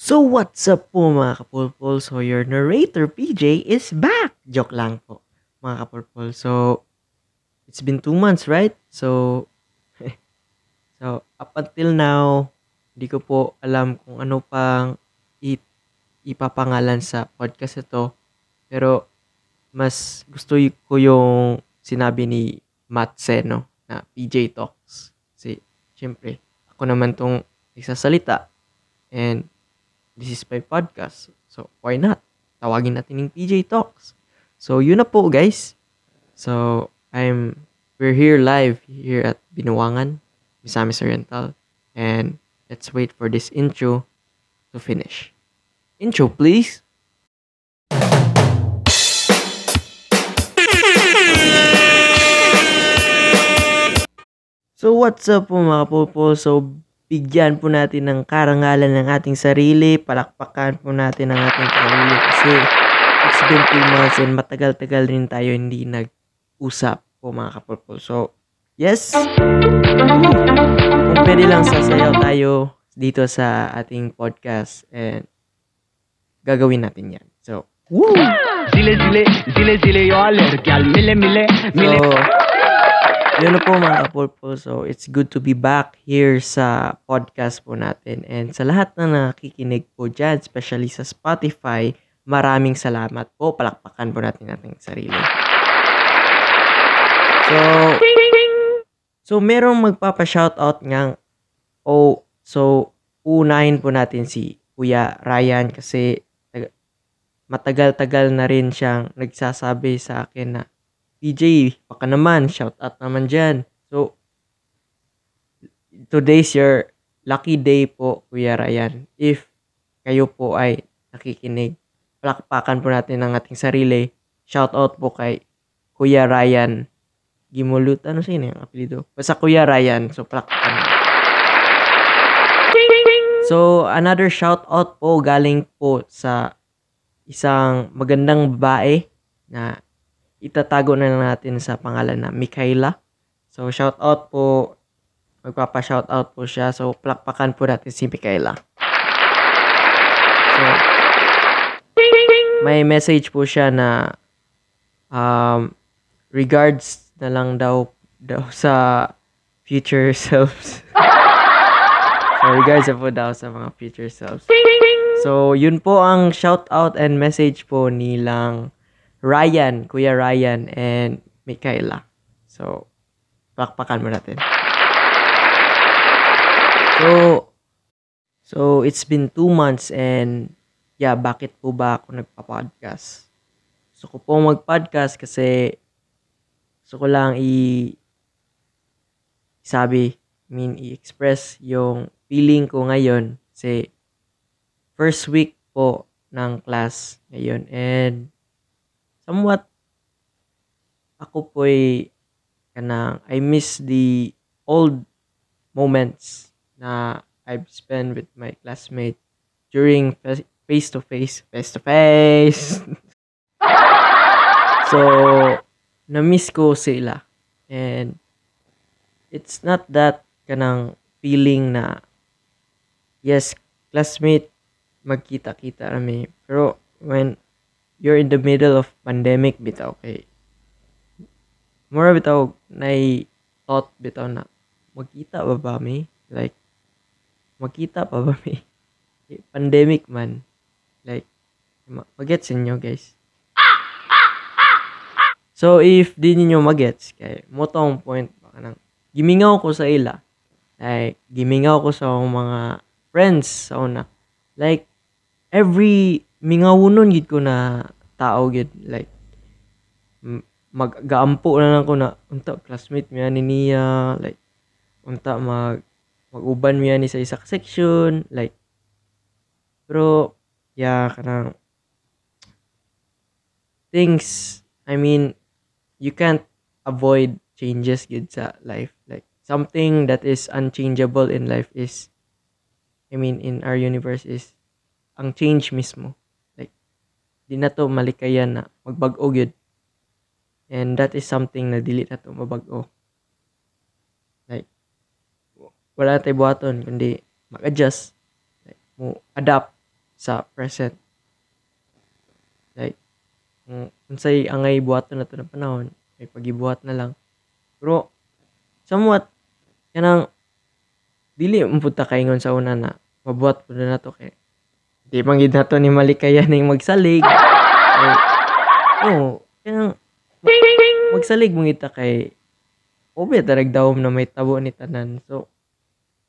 So what's up po mga kapulpol? So your narrator PJ is back! Joke lang po mga kapulpol. So it's been two months, right? So so up until now, hindi ko po alam kung ano pang i- ipapangalan sa podcast ito. Pero mas gusto ko yung sinabi ni Matt Seno na PJ Talks. Kasi syempre, ako naman tong nagsasalita. And this is my podcast. So, why not? Tawagin natin yung PJ Talks. So, yun na po, guys. So, I'm, we're here live here at Binuwangan, Misamis Oriental. And let's wait for this intro to finish. Intro, please. So, what's up po mga popo? So, bigyan po natin ng karangalan ng ating sarili, palakpakan po natin ang ating sarili kasi it's been two months and matagal-tagal rin tayo hindi nag-usap po mga kapulpo. So, yes! Kung pwede lang sasayaw tayo dito sa ating podcast and gagawin natin yan. So, woo! Zile zile zile zile yo aler gal mile mile mile So, yun na po mga kapulpo. So, it's good to be back here sa podcast po natin. And sa lahat na nakikinig po dyan, especially sa Spotify, maraming salamat po. Palakpakan po natin ating sarili. So, so merong magpapa-shoutout ngang, oh, so, unahin po natin si Kuya Ryan kasi tag- matagal-tagal na rin siyang nagsasabi sa akin na PJ, baka naman, shout out naman dyan. So, today's your lucky day po, Kuya Ryan. If kayo po ay nakikinig, palakpakan po natin ang ating sarili. Shout out po kay Kuya Ryan Gimulut. Ano siya yung apelido? Basta Kuya Ryan. So, palakpakan. So, another shout out po galing po sa isang magandang babae na itatago na lang natin sa pangalan na Mikaela. So, shout out po. Magpapa-shout out po siya. So, plakpakan po natin si Mikaela. So, may message po siya na um, regards na lang daw daw sa future selves. so, regards na po daw sa mga future selves. So, yun po ang shout out and message po nilang Ryan, Kuya Ryan, and Michaela. So, pakpakan mo natin. So, so it's been two months and yeah, bakit po ba ako nagpa-podcast? Gusto ko po mag-podcast kasi gusto ko lang i sabi, I mean, i-express yung feeling ko ngayon kasi first week po ng class ngayon and somewhat ako po ay kanang I miss the old moments na I've spent with my classmate during face to face face to face so na-miss ko sila. And it's not that kanang feeling na yes classmate magkita-kita kami pero when you're in the middle of pandemic bitaw kay mura bitaw na thought bitaw na magkita ba ba mi? Like magkita pa ba mi? Eh, pandemic man. Like ma- magets inyo guys? So if di ninyo magets kay mo tong point baka nang gimingaw ko sa ila. Like gimingaw ko sa mga friends sa una. Like every mingawunon gid ko na tao gid like m- maggaampo na lang ko na unta classmate miya ni niya like unta mag maguban miya ni sa isa section like pero yeah kanang things I mean you can't avoid changes gid sa life like something that is unchangeable in life is I mean in our universe is ang change mismo di na to malikayan na magbag-o gyud and that is something na dili na to mabag-o like wala tayo buhaton kundi mag-adjust like mo adapt sa present. Like, kung unsay angay buhaton nato na panahon, ay pagibuhat na lang. Pero, somewhat, kanang, dili mo punta kaingon sa una na, mabuhat po na nato kay, di man gid nato ni malikayan ning magsalig. Ay, oo, kanang, magsalig mo kita kay, Obe, tarag daw na may tabo ni tanan. So,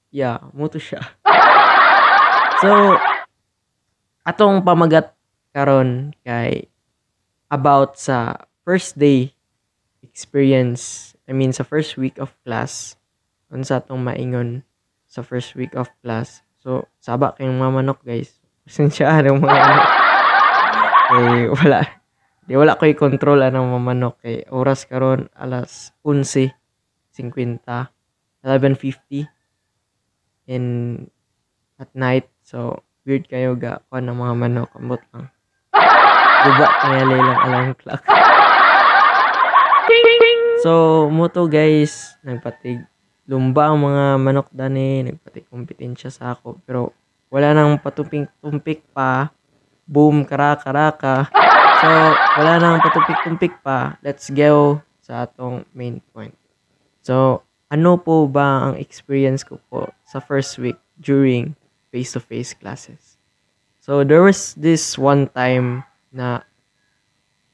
yeah, muto siya. So, atong pamagat karon kay about sa first day experience, I mean sa first week of class, unsa atong maingon sa first week of class. So, saba kayong mga manok, guys. Pasensya ng mga manok. eh, wala. Di wala ko i-control anong mga manok. Kay oras karon alas 11.50. 11.50 in at night. So, weird kayo ga kuha ng mga manok. Ambot lang. Guba kaya lang alarm clock. So, muto guys, nagpatig lumba ang mga manok dani, nagpatig kompetensya sa ako. Pero, wala nang patumpik-tumpik pa. Boom, karaka-karaka. So, wala nang patumpik-tumpik pa. Let's go sa atong main point. So, ano po ba ang experience ko po sa first week during face-to-face classes? So, there was this one time na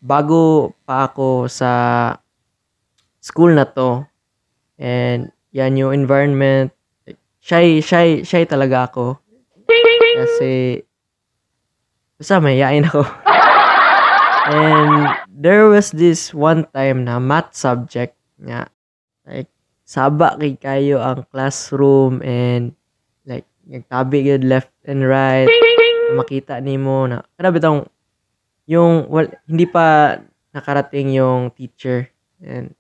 bago pa ako sa school na to and yan yung environment shy shy shy talaga ako kasi basta mayayain ako. And there was this one time na math subject nga like saba kay kayo ang classroom and like nagtabi gud left and right. Makita nimo na kada bitong yung well, hindi pa nakarating yung teacher. And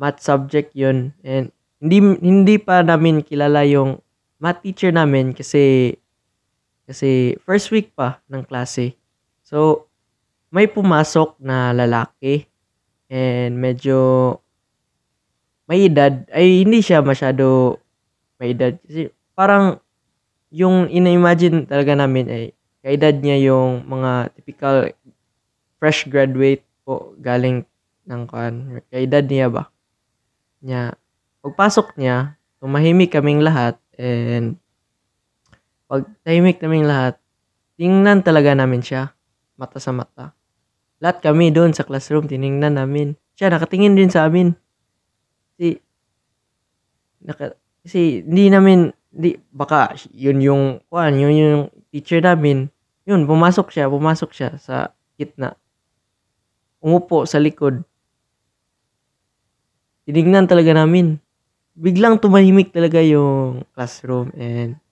math subject yun. And hindi hindi pa namin kilala yung math teacher namin kasi kasi first week pa ng klase. So may pumasok na lalaki. And medyo may edad. Ay hindi siya masyado may edad. Kasi parang yung ina-imagine talaga namin ay kaedad niya yung mga typical fresh graduate po galing ng kan kaedad niya ba? Niya. Pagpasok niya tumahimik kaming lahat and pag tahimik naming lahat tingnan talaga namin siya mata sa mata. Lahat kami doon sa classroom tiningnan namin. Siya nakatingin din sa amin. Si naka, kasi hindi namin di baka yun yung kuan yun yung teacher namin. Yun pumasok siya pumasok siya sa gitna. Umupo sa likod. Tinignan talaga namin. Biglang tumahimik talaga yung classroom and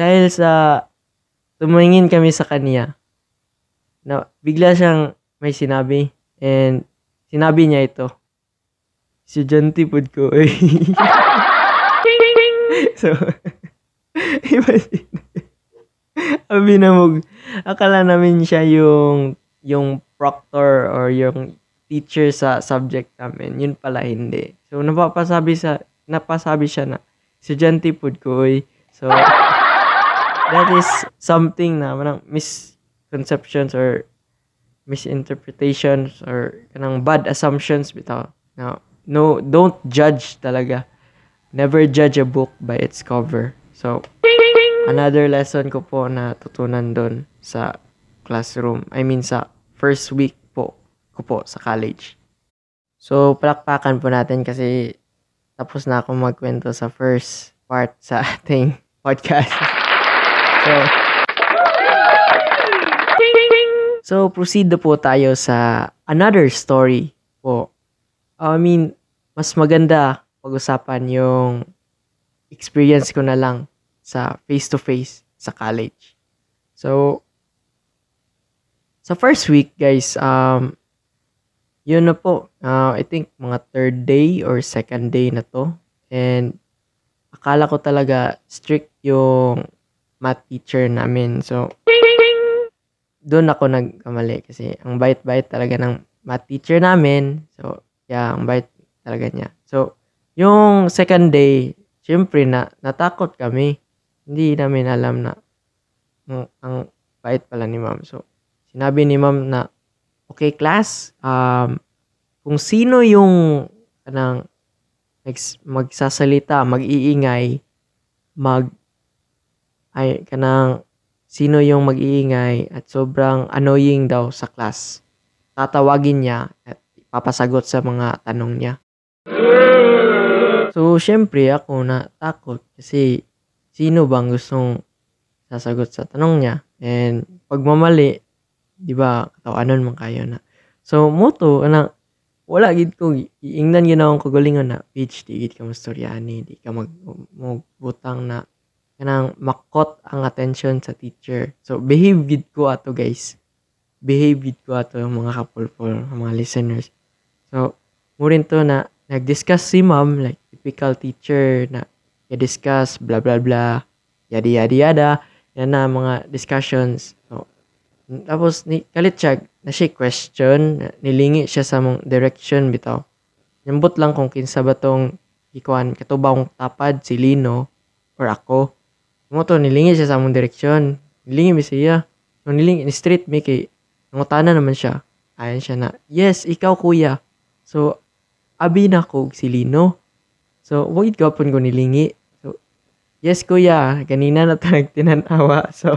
dahil sa tumingin kami sa kanya na bigla siyang may sinabi. And sinabi niya ito. Si Janty pod ko eh. So imagine. Sabi na mo akala namin siya yung yung proctor or yung teacher sa subject namin. Yun pala hindi. So napapasabi sa napasabi siya na estudyante pod ko eh. so that is something na manang misconceptions or misinterpretations or kanang bad assumptions bitaw. No no don't judge talaga. Never judge a book by its cover. So another lesson ko po na tutunan doon sa classroom I mean sa first week po ko po sa college. So palakpakan po natin kasi tapos na ako magkwento sa first part sa ating podcast so So, proceed na po tayo sa another story po. I mean, mas maganda pag-usapan yung experience ko na lang sa face-to-face sa college. So, sa first week, guys, um, yun na po. Uh, I think mga third day or second day na to. And, akala ko talaga strict yung math teacher namin. So, doon ako nagkamali kasi ang bait-bait talaga ng math teacher namin. So, yeah, ang bait talaga niya. So, yung second day, syempre na natakot kami. Hindi namin alam na ang, ang bait pala ni ma'am. So, sinabi ni ma'am na, okay class, um, kung sino yung kanang next, magsasalita, mag-iingay, mag ay kanang sino yung mag-iingay at sobrang annoying daw sa class. Tatawagin niya at papasagot sa mga tanong niya. So, syempre ako na takot kasi sino bang gustong sasagot sa tanong niya? And pag mamali, di ba, katawanan man kayo na. So, moto, ana, wala gid ko iingnan gyud akong kagalingon na PhD gid ka mastoryani di ka mag magbutang na kanang makot ang attention sa teacher. So behave gid ko ato guys. Behave gid ko ato mga kapulpol mga listeners. So mo rin to na nag-discuss si ma'am like typical teacher na i-discuss blah blah blah yada yada yada. Yan na mga discussions. So tapos ni kalit siya na siya question nilingi siya sa mong direction bitaw. Nyambot lang kung kinsa ba tong ikuan katubang tapad si Lino or ako mo to nilingi siya sa mong direksyon. Nilingi mi siya. Nung nilingi ni street mi kay nangutana naman siya. Ayan siya na yes ikaw kuya. So abi na ko si Lino. So wait gapon ko nilingi. So yes kuya. Kanina na to nagtinanawa so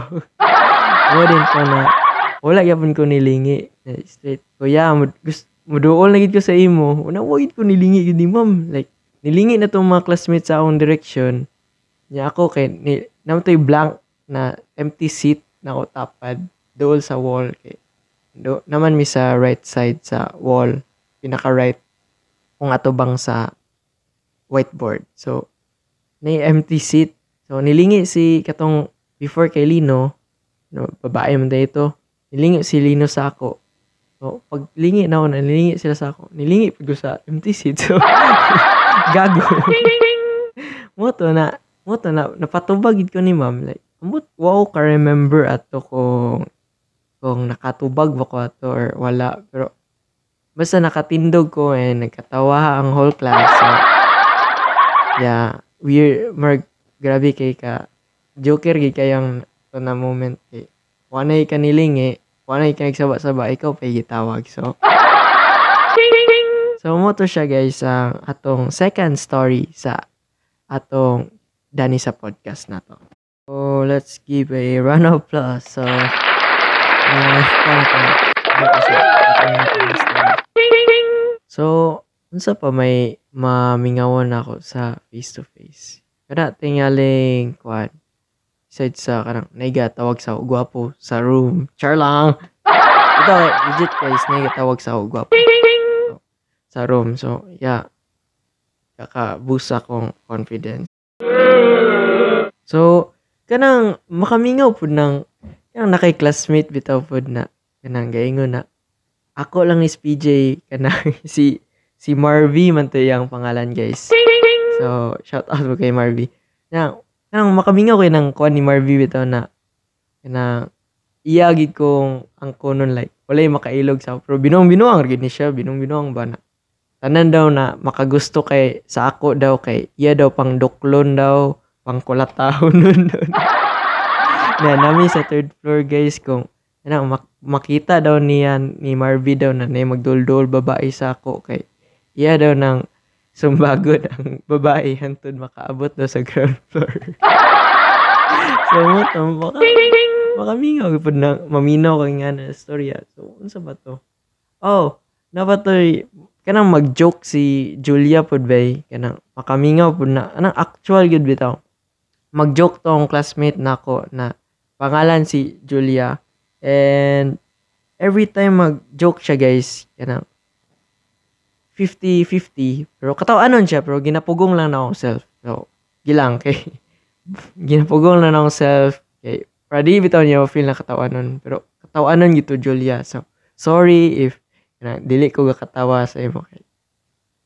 mo din ko na. Wala gyapon ko nilingi. Na straight kuya mud gusto muduol na ko sa imo. Una wait ko nilingi gid ni ma'am. Like nilingi na tong mga classmates sa akong direction nya ako kay ni namatoy blank na empty seat na tapad dool sa wall kay do naman mi sa right side sa wall pinaka right kung ato bang sa whiteboard so na empty seat so nilingi si katong before kay Lino no babae man dito nilingi si Lino sa ako. So, pag lingi na ako, nilingi sila sa ako. Nilingi pag ko sa empty seat. So, gago. Moto na, moto na, napatubagid ko ni ma'am. Like, amot, wow, ka remember ato kung, kung nakatubag ba ko ato or wala. Pero, basta nakatindog ko and nagkatawa ang whole class. So, yeah, weird, mar, grabe kay ka, joker gid kayang to na moment kay, wanay ka nilingi, wanay ka nagsaba-saba, ikaw pa gitawag. So, so mo to siya guys ang atong second story sa atong Dani sa podcast na to. So, let's give a round of applause. So, uh, So, unsa pa may mamingawon ako sa face to face. Kada tingaling kwan side sa kanang naiga tawag sa gwapo sa room. Char lang. Ito legit guys naiga tawag sa gwapo. So, sa room. So, yeah. Kaka-boost akong confidence. So, kanang makamingaw pud ng kanang nakay classmate bitaw pud na kanang gaingon na ako lang is PJ kanang si si Marvy man to yung pangalan guys. So, shout out mo kay Marvy. Na kanang makamingaw kay nang kuan ni Marvy bitaw na kanang iyagi kong ang kunon like walay makailog sa pero binuang binuang gid ni siya binong binuang ba na tanan daw na makagusto kay sa ako daw kay iya daw pang duklon daw pang kulatahon nun doon. na nami sa third floor guys kung ano, mak- makita daw niya ni Marvy daw na na magdul-dul babae sa ako kay iya daw nang sumbagod ang babae hantod makaabot daw sa ground floor. so mo to baka makamingaw gid na maminaw kay nga na storya. So unsa ba to? Oh, napatoy kanang mag-joke si Julia pud bay kanang makamingaw pud na anang actual gid bitaw. Mag-joke tong classmate nako na pangalan si Julia. And every time mag-joke siya guys kanang 50-50 pero katawanon siya pero ginapugong lang na akong self. So, gilang kay ginapugong lang na akong self. Kay para di bitaw niya feel na katawanon pero katawanon gito Julia. So, sorry if na dili ko gakatawa sa imo kay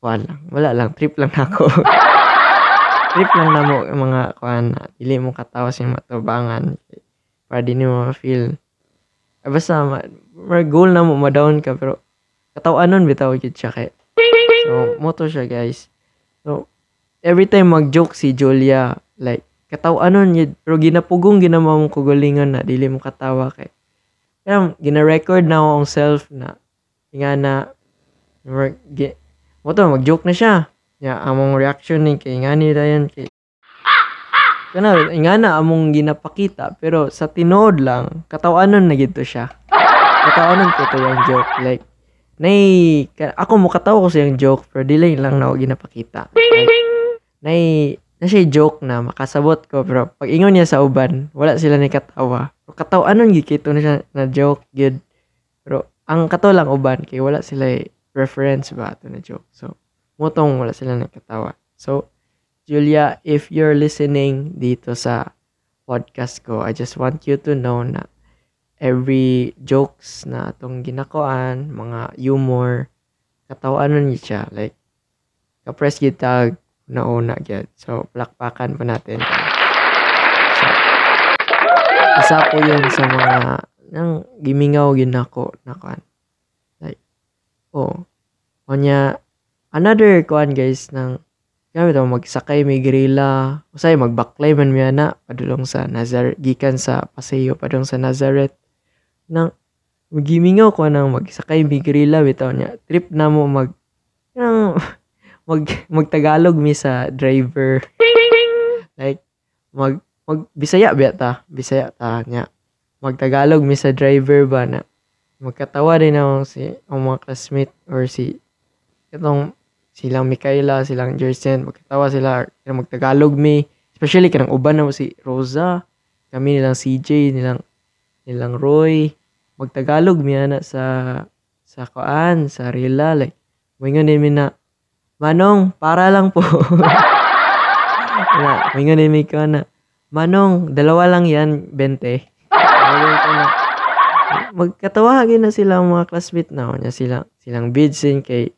kuan lang. Wala lang trip lang ako trip lang na mo mga kuan dili mo katawa sa imong tubangan para di mo feel ah, basta ma, ma goal na mo ma-down ka pero katawanon bitaw gid siya kay so mo to siya guys. So every time mag-joke si Julia like katawanon yun pero ginapugong ginama mong kugulingon na dili mo katawa kay kaya gina-record na ako ang self na nga na mo to mag-joke na siya ya among reaction ni kay nga ni dayon kay kana nga na among ginapakita pero sa tinuod lang katawanon na gito siya. Katawanon ko to yung joke like nay ako mo katawa ko sa yung joke pero dili lang na ginapakita. Like, nay na siya joke na makasabot ko pero pag ingon niya sa uban wala sila ni katawa. Pero katawanon gid kay to na siya na joke good. Pero ang kato lang uban kay wala sila reference ba to na joke so motong wala sila nakatawa so Julia if you're listening dito sa podcast ko I just want you to know na every jokes na atong ginakuan mga humor katawanon niya siya like ka-press gyud tag nauna gyud so plakpakan pa natin. So, isa po yun sa mga nang gimingaw gyud nako nakuan. Like oh Onya, another kuan guys ng kami to magsakay may gorilla usay magbaklay man mi ana padulong sa Nazareth gikan sa Paseo padung sa Nazareth. Nang gimingaw ko nang magsakay may gorilla bitaw niya trip na mo mag nang mag magtagalog mi sa driver. Like mag mag Bisaya ba ta? Bisaya ta niya. Magtagalog mi sa driver ba na magkatawa din ako si ang mga classmate or si itong silang Mikaela, silang Jersen, magkatawa sila, kaya magtagalog mi, especially kanang uban na si Rosa, kami nilang CJ, nilang nilang Roy, magtagalog mi ana sa sa koan, sa Rila, like, moingon nimi na, Manong, para lang po. na, moingon nimi ko na, Manong, dalawa lang yan, 20. Ayun ko na, magkatawagin na sila mga classmate na niya sila silang bidsin kay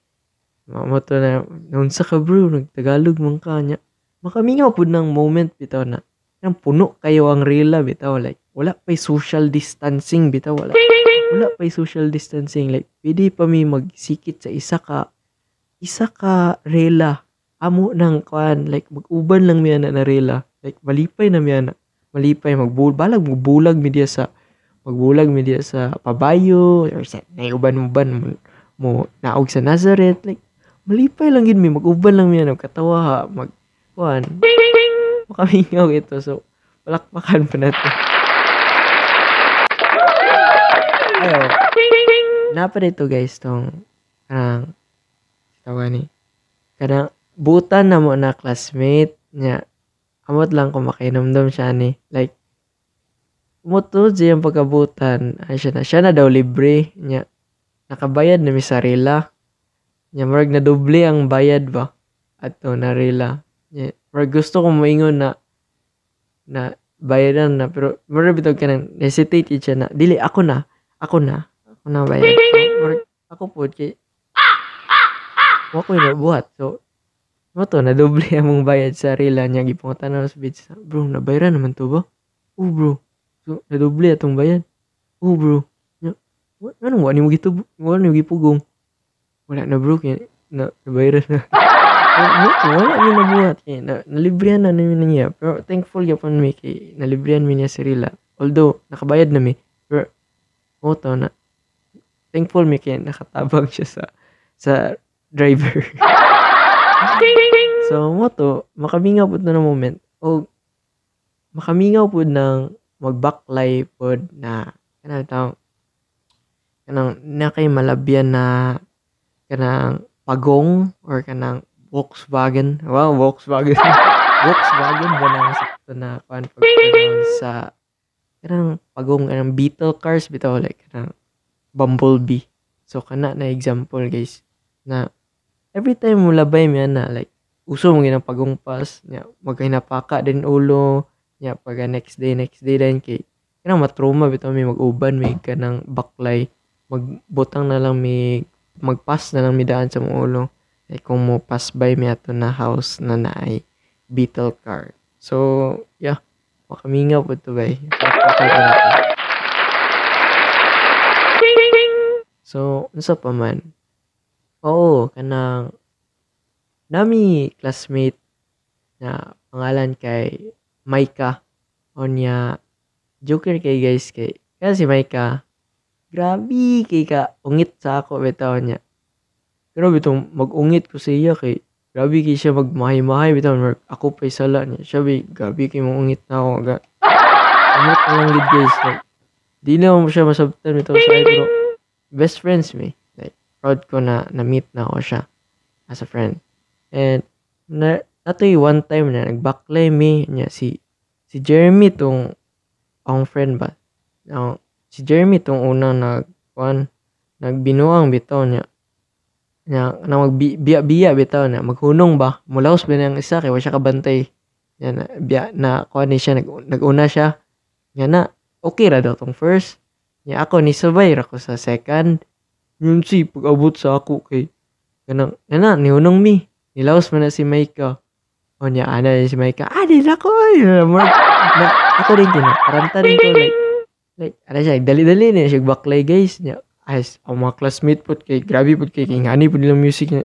mamoto na noon sa ka bro? Nagtagalog man ka niya. Makamingaw pud ng moment bitaw na nang puno kayo ang rela bitaw like wala pa'y social distancing bitaw wala. Wala pa'y social distancing like pwede pa mi magsikit sa isa ka isa ka rela amo nang kuan like mag-uban lang miya na na rela like malipay na miya na malipay magbul balag magbulag mi diya sa magbulag mi diya sa pabayo or sa naiuban-uban mo, mo naog sa Nazareth like malipay lang gid mi mag-uban lang mi ano katawa mag kuan makamingaw ito so palakpakan pa natin ayo napa dito guys tong kanang tawa ni kanang butan na mo na classmate niya amot lang kung makinomdom siya ni like Muto siya yung pagkabutan. Ay, siya na. Siya na daw libre. Nya, nakabayad na mi sarila. Nya, marag na doble ang bayad ba? Ato, narila. Nya, marag gusto kong maingon na na bayaran na. Pero, marag bitaw ka nang hesitate siya na. Dili, ako na. Ako na. Ako na bayad. So, marag, ako po, kay, ako yung nabuhat. So, mo to, na doble ang mong bayad sa rila niya. Gipungutan na sa beach. Bro, nabayaran naman to ba? Oh, bro. So, nadoble atong bayad. Oh, bro. Nya, wa- Anong wani mo gito? Wala mo gipugong. Wala na, bro. Kaya, na, nabayaran na. wala, mi nabuhat. Kaya, na, nalibrihan na namin niya. Pero, thankful yapon mi kay nalibrihan mi niya si Rila. Although, nakabayad na mi. Pero, mo na, thankful mi kay nakatabang siya sa, sa driver. so, mo to, makamingaw po na ng moment. O, makamingaw po ng magbaklay pod na kanang tawag kanang na kay malabyan na kanang pagong or kanang Volkswagen. Wow Volkswagen. Volkswagen ba nang sakto na kuan pag sa kanang pagong kanang Beetle cars bitaw like kanang Bumblebee. So kana na example guys na every time mo labay mi na like uso mo ginang pagong pas nya maghinapaka din ulo nya pag next day next day din kay kanang matrauma bitaw mi mag-uban mi kanang baklay. Magbutang na lang mi magpas na lang mi daan sa mong ulo. Like kung mo pass by mi ato na house na naay Beetle car. So yeah. Makamingaw po to bay. So unsa pa man? Oo kanang nami classmate na pangalan kay Maika o niya joker kay guys kay kaya si Maika grabe kay ka ungit sa ako bitaw niya. Pero bitong mag-ungit ko sa iya kay grabe kay siya magmahay-mahay bitaw Mark. ako pa sala niya. Siya bi grabe kay mo ungit na ako ga ungit na lang gid guys like di na mo siya masabtan bitaw sa pero best friends me. Like proud ko na na-meet na ako siya as a friend. And na natoy one time na nag-backline me niya si si Jeremy tong ang friend ba? Ang si Jeremy tong unang nag kuan nagbinuang bitaw niya. Niya na magbiya-biya bitaw na maghunong ba? Mulaos ba nang isa? Kay wa siya kabantay? Niya na biya na kuan ni siya nag, naguna siya. Niya na okay ra daw tong first. Niya ako ni sabay ra ko sa second. Yun si pag-abot sa ako kay kanang na nihunong mi. Nilaos man na si Maika. O niya ana si Maika ah di na ko na, ako rin kina karanta rin ko like like ano siya dali-dali niya siya baklay guys. Niya as ang mga classmate po kay grabe po kay kingani po nilang music niya.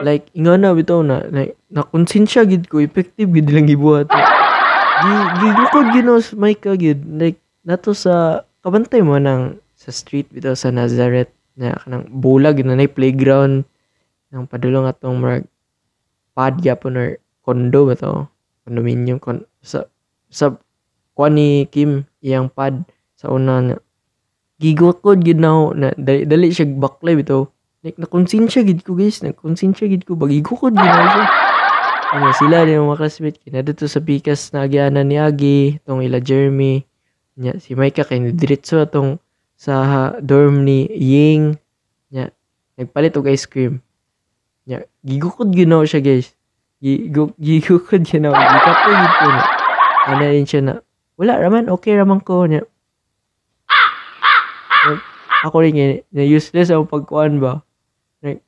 Like inga na bitaw na. Like na konsensya gid ko effective gid lang gibuhat. Gi gigukod gid no sa Maika gid. Like nato sa kabantay mo nang sa street bitaw sa Nazareth na kanang bulag na nay playground. Nang padulong atong marag pad gyapon or condo ba to condominium kon sa sa kuan ni Kim iyang pad sa una na gigukod gid na na dali, dali siya baklay bitaw. Like nakonsensya gid ko guys nakonsensya gid ko bagigukod gid na siya. Ano sila din mga classmate kina dito sa Pikas na agyanan ni Agi tong ila Jeremy. Nya si Micah kay diretso atong sa dorm ni Ying. Nya nagpalit og ice cream. Nya gigukod ako siya guys. Gigu- gigukod gyud na gikapoy gyud ko na yun siya na wala raman okay raman ko. Like, ako rin yun, na useless ang pagkuhan ba? Like,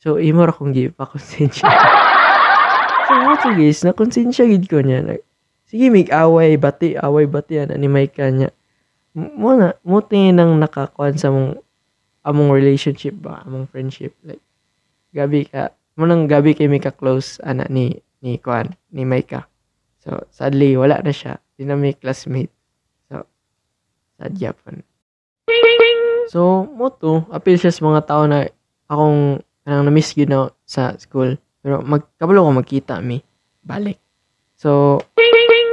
so imo ra kong give pa konsensya so to guys na konsensya gid ko niya. Like, sige mig away bati away bati ana ni Mike niya. Mo na mo nang nakakuan sa mong among relationship ba among friendship? Like gabi ka mo nang gabi kay mi ka close ana ni ni kuan ni Micah so sadly wala na siya di na may classmate so sad yapon so mo to appeal siya sa mga tao na akong kanang na-miss yun na sa school. Pero magkabalo ko magkita mi balik. So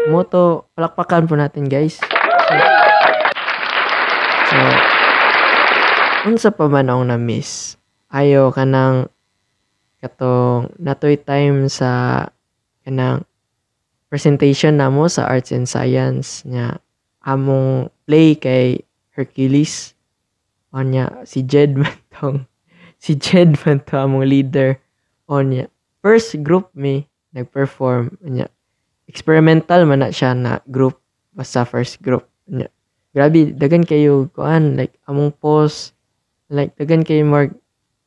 mo to palakpakan po natin guys. So, so unsa pa man akong na-miss? Ayo kanang katong natoy time sa kanang presentation namo sa arts and science nya among play kay Hercules. O nya si Jed man tong si Jed man among leader. O nya first group me nag-perform. Nya experimental man na siya na group. Basta first group. Nya grabe dagan kayo kuan like among pose like dagan kayo mark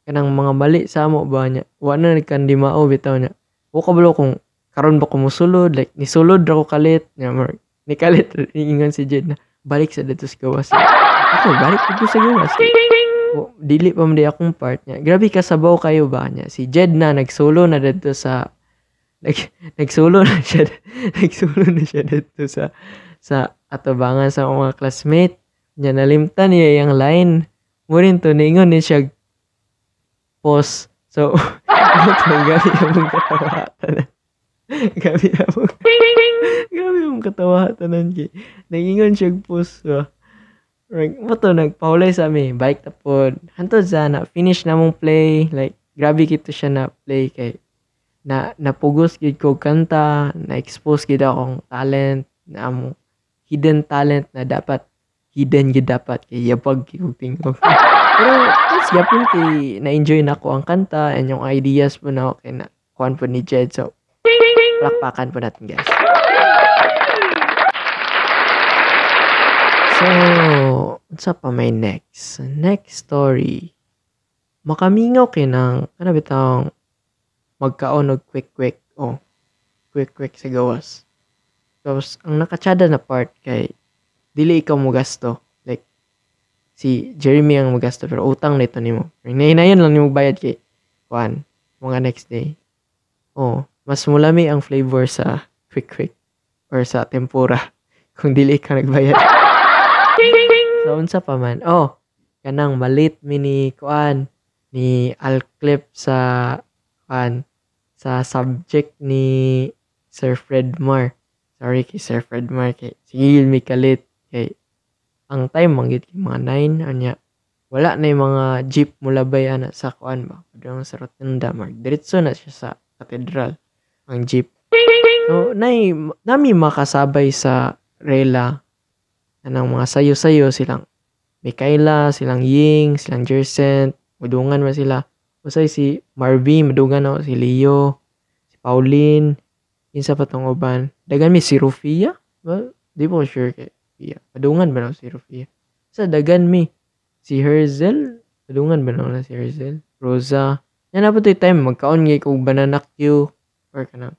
kanang mga bali sa amo ba nya wa na nagkandi mao bitaw nya wa kabalo kung karon ba ko mosulod? Like nisulod ra ko kalit. Nya mark ni kalit ingon si Jed na balik sa dito sa gawas. Ako balik dito sa gawas. O, dili pa man di akong part nya grabe kasabaw kayo ba? nya si Jed na nagsolo na dito sa nag, nagsolo na siya nagsolo na siya dito sa sa atubangan sa mga classmate. Nya nalimtan niya yung line. Mo rin to ningon ni siya pause. So ito gabi among katawatan gabi among gabi among katawatan kay nagingon siya pause ba Like, mo to, nagpahulay sa amin, bike tapod. Hantod sa na, finish na mong play. Like, grabe kito siya na play kay na napugos gid ko kanta, na-expose gid akong talent, na among hidden talent na dapat hidden gid dapat kay yapag kay tingog. Pero that's yapon kay na-enjoy na ko ang kanta and yung ideas po na ako kay na kuan po ni Jed. So, palakpakan po natin guys. So, unsa pa may next? Next story. Makamingaw kay nang ano bitang magkaon og quick quick oh quick quick sa gawas. Tapos ang nakatsada na part kay dili ikaw mo gasto. Like si Jeremy ang magasto pero utang nito nimo. Hinahinayon lang nimo bayad kay kuan mga next day. Oh, mas mulami ang flavor sa quick quick or sa tempura kung dili ka nagbayad. so unsa pa man? Oh, kanang malit mi ni kuan ni Alclip sa kuan sa subject ni Sir Fred Mar. Sorry kay Sir Fred Mar kay sige mi kalit kay ang time manggit kay mga 9 anya wala na yung mga jeep mulabay ana sa kuan ba padung sa rotunda mar diretso na siya sa katedral ang jeep so nay nami makasabay sa rela anang mga sayo-sayo silang Mikaela, silang Ying, silang Jersen, madungan man sila. Usay si Marvin, madungan ako si Leo, si Pauline, kinsa pa tong uban. Dagan mi si Rufia? Well, di ko sure kay Rufia. Madungan ba na si Rufia? Sa dagan mi si Herzel, madungan ba na si Herzel? Rosa. Yan na po time magkaon ngay kog banana Q or kanang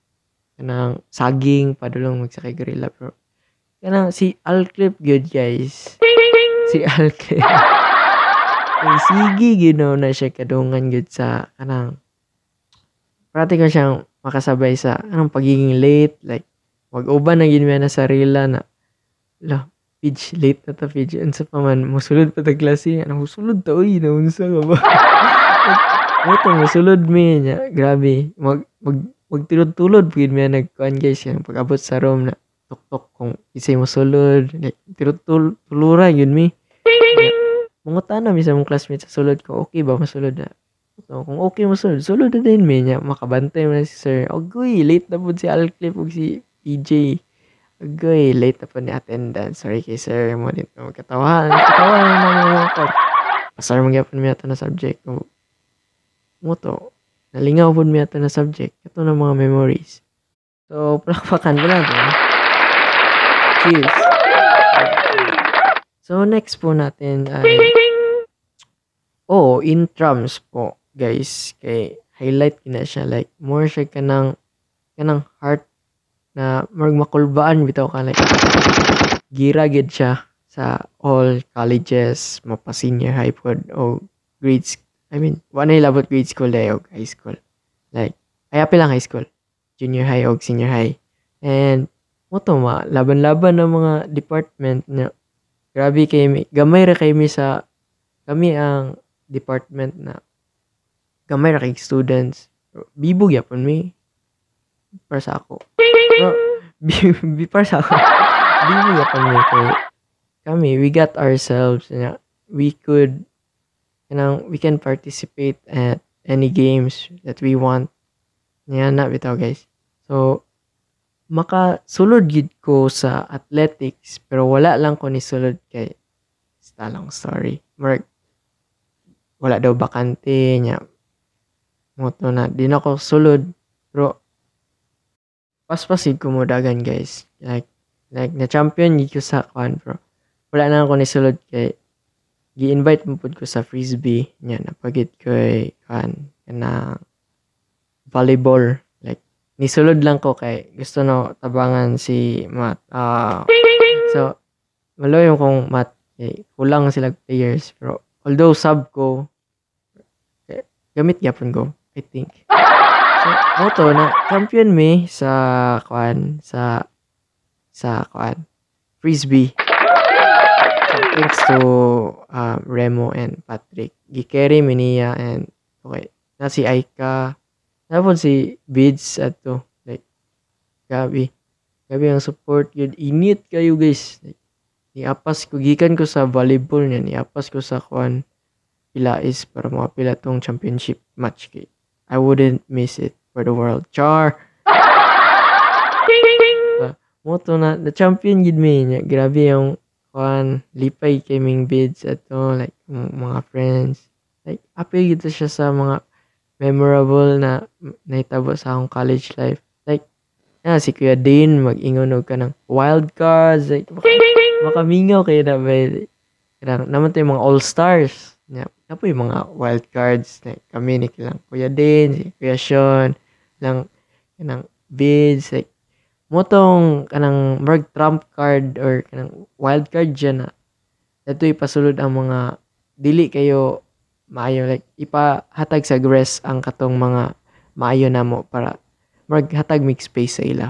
kanang saging padulong magsakay gorilla pero kanang si Alclip good guys. Si Alclip. Kay sige ginaw na siya kadungan gud sa kanang ko siyang makasabay sa anong pagiging late like wag uban na mi na sarila na la page late na ta page unsa pa man mosulod pa ta klase ano mosulod ta oy naunsa ka ba Ito, mosulod mi niya. Grabe. Mag, mag, magtulod-tulod. Pagin mi nagkuhan guys. Yan, pag-abot sa room na tok-tok kung isay mosulod. Like, tirod-tulura yun mi. Mga na mi sa mong classmates sa sulod ko. Okay ba masulod na? So, kung okay masulod, sulod na din mi niya. Makabantay mo na si sir. Agoy, late na po si Alclip ug si PJ. Agoy, late na po ni attendance. Sorry kay sir. Mo din magkatawahan. Magkatawahan na mga ko. Pasar magyapon mi ato na subject. Kung mo to, nalingaw po mi ato na subject. Ito na mga memories. So, palakpakan ko. Eh. Cheers. So, next po natin ay Oh, in trams po, guys. Kay highlight kina siya like more siya kanang kanang heart na marag makulbaan bitaw ka like gira gid siya sa all colleges, mapa senior high pod o grades. I mean, wala na labot grade school dayo high school. Like, ay apil lang high school. Junior high o senior high. And, mo to ma, laban-laban ng mga department na grabe kay mi, gamay ra kay mi sa kami ang department na gamay ra kay students. Bibog yapon mi para sa ako. Pero, bi, bi para sa ako. Bibog yapon mi kay kami, we got ourselves na we could kanang we can participate at any games that we want. Yan na bitaw guys. So, makasulod gid ko sa athletics pero wala lang ko ni sulod kay sta lang story. Mark, wala daw bakante nya. Moto na di na ko sulod pero paspasid ko mo guys. Like like na champion gid ko sa kwan bro. Wala na ako ni sulod kay gi-invite mo pud ko sa frisbee nya napagit ko kay kan kana volleyball like nisulod lang ko kay gusto no tabangan si Matt. Ah so maloy kong Matt kay kulang sila players pero although sub ko eh, gamit gyapon ko I think. So moto na champion mi sa kwan sa sa kwan frisbee So, thanks to uh, Remo and Patrick. Gikeri Minia and okay. Na si Aika. Tapos si Bids at to. Like, gabi. Gabi ang support yun. Init kayo guys. Like, niapas ko. Gikan ko sa volleyball niya. Niapas ko sa kwan. Pilais para mga pila tong championship match kay. I wouldn't miss it for the world. Char! Uh, moto na, the champion gid mi niya. Grabe yung kwan lipay kaming bids ato like mga friends. Like happy gito siya sa mga memorable na nahitabo sa akong college life. Like ah, si Kuya Dane mag-ingon og kanang wild cards like maka, makamingaw kayo na ba kanang naman tayo mga all stars nya yeah, yung mga wild cards like kami ni kilang Kuya Dane si Kuya Sean lang kanang bids like motong kanang merg trump card or kanang wild card dyan na dato ipasulod ang mga dili kayo maayo like ipahatag sa grass ang katong mga maayo namo para merg hatag mix space sa ila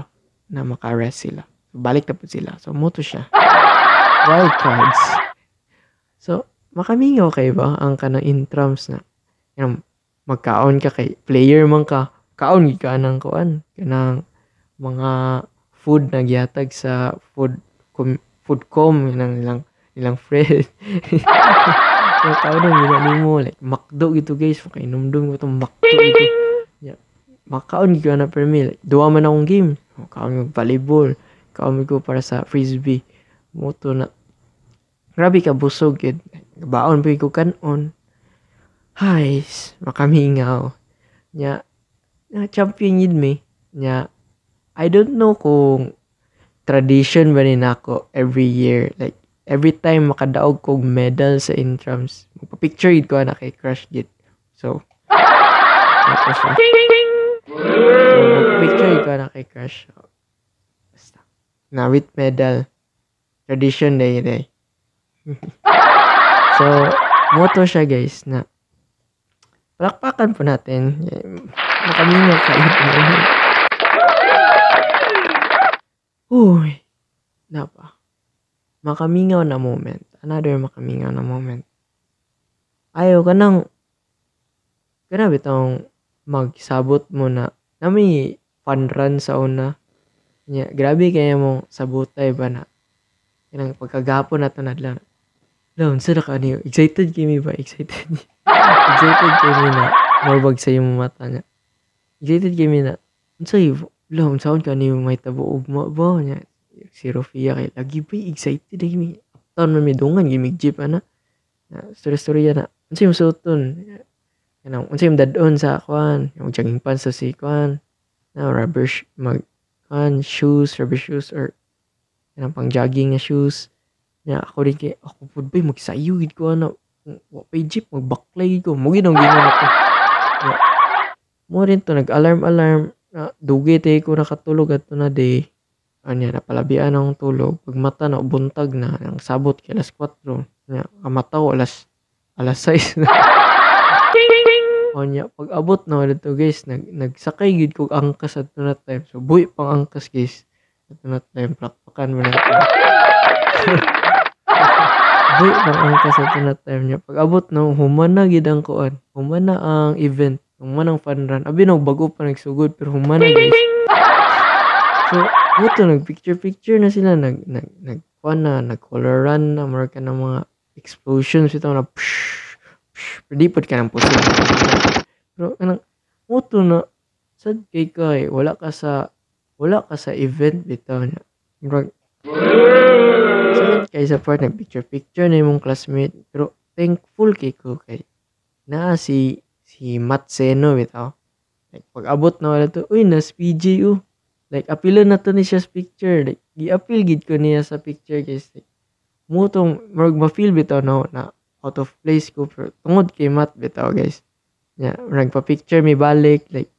na maka-arrest sila. So, balik na po sila. So, moto siya. Wild cards. So, makamingaw kay ba ang kanang intrams na yan, magkaon ka kay player man ka kaon ka ng kuan kanang mga food na gihatag sa food com, food com ng ilang ilang friend. So kaon na gina nimo like makdo gito guys. Makainomdom ko tong makdo gito yeah. makaon ka na per me like duwa man akong game. Kaon mag volleyball. Kaon ko para sa frisbee. Moto na. Grabe ka busog gid baon pa ko kanon. Hays, makamingaw. Nya, na champion yun me. Nya, I don't know kung tradition ba ni nako every year. Like, every time makadaog kog medal sa intrams, magpa-picture yun ko na kay crush git. So, ako siya. So, magpa-picture yun ko na kay crush. So, basta. Na with medal. Tradition day day. so, moto siya guys na palakpakan po natin. Makamingaw kayo. Uy, na pa. Makamingaw na moment. Another makamingaw na moment. Ayaw ka nang, kana bitong magsabot mo na, na may fun run sa una. Nya, grabe kaya mo sabutay ba na. Kanang pagkagapon na to na lang. Laon, sara ka niyo. Excited kami ba? Excited Excited kami na mabag sa yung mata niya. Excited kami na unsay laon saon ka niyo may tabo ugma ba niya. Si Rofia kay lagi ba excited kami. Taon man midungan gimig jeep ana. Na story story na. Unsay mo suoton? Kanang unsay mo dadon sa kwan, yung jogging pants sa si kwan. Na rubber mag kwan shoes, rubber shoes or kanang pang jogging na shoes. Nya ako rin kay ako pud ba magsayo gid ko ana wa pay jeep magbaklay ko mo ginang gingon ako Ya. mo rin to nag alarm alarm na dugi tay ko nakatulog adto na day anya napalabian ang tulog. Pag mata na buntag na. Ang sabot kay alas 4 nya kamataw alas alas 6 na. Anya pag abot na dito guys. Nag nagsakay gid kog angkas adto na time. So buhi pang angkas guys. Adto na time plakpakan mo na. Di, pang angkas sa na time niya. Pag abot no, human na gid ang kuan. Human na ang event. Human ang fun run. Abi no, bago pa nagsugod, pero human na guys. So, buto, nag-picture-picture na sila. Nag, nag, nag, kuan na, nag-color run na, mark ka ng mga explosions. Ito na, psh, psh, perdipot ka ng puso. Pero, kanang, buto na, sad kay ka eh. Wala ka sa, wala ka sa event bitaw niya. Murag, Sakit kay sa part nag-picture-picture na yung classmate. Pero thankful kay ko kay na si si Matt Seno bitaw. Like pag abot na wala to, uy nas PJ oh. Like apilo na to ni siya sa picture. Like gi-appeal gid ko niya sa picture guys. Like, mo tong murag ma-feel bitaw na, na out of place ko pero tungod kay Matt bitaw guys. Yeah, murag pa picture mi balik like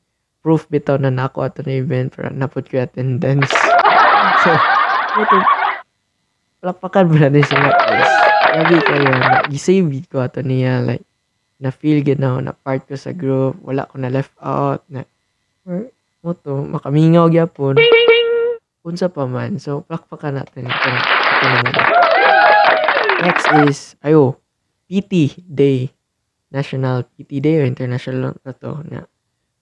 proof bitaw na nako ato na event pero napod ko attendance. so, mo tong lapakan mo natin mga guys. Grabe kayo, na, gisave ko ato niya, like, na feel gid na part ko sa group, wala ko na left out, na, or, mo to, makamingaw gyapon. Unsa pa man, so, plakpakan natin. Ito, ito naman. Next is, ayo, PT Day. National PT Day o International na to, na,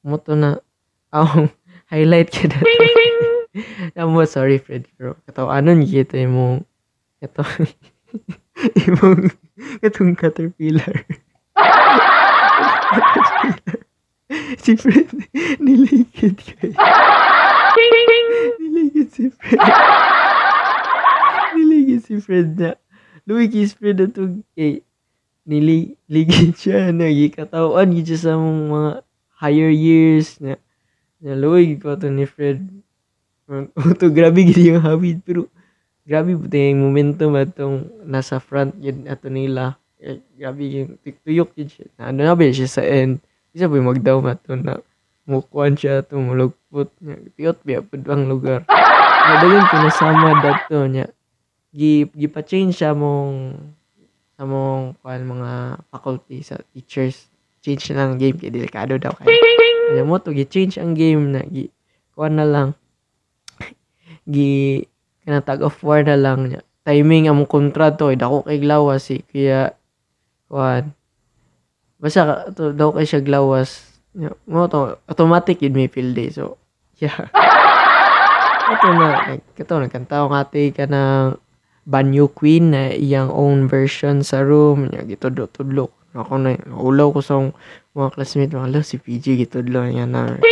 mo to na, ang highlight ka na to. Amo, sorry Fred, pero katawanon kita yung ito imong katong caterpillar si Fred niligid kay niligid si Fred niligid si Fred na luwig is Fred na to kay niligid siya nagikatawan gid siya sa mga higher years na na luwig ko to ni Fred to grabe gid yung habit pero grabe po yung momentum atong nasa front yun ato nila. Eh, grabe yung tuyok yun siya. Na, ano na ba siya sa end. Isa po yung magdaw ato na mukuan siya ato mulugpot niya. Piyot biya po ang lugar. Nadagan kinasama dato niya. Gi, gipa-change siya mong sa mong kuan mga faculty sa teachers. Change na lang game kay delikado daw kay. Kaya mo to gi-change ang game na gi kuan na lang gi kanang tag of war na lang niya. Timing among kontrato ay dako kay glawas si kaya kuan. Basta to daw kay siya glawas. Mo to automatic yun may feel day. So, yeah. Ito na, like, ito, nagkanta ko ate ka ng Banyo Queen na iyang own version sa room. Nya, gitudlo-tudlo. Ako na, ulaw ko sa mga classmate. Mga, si PG, gitudlo niya na.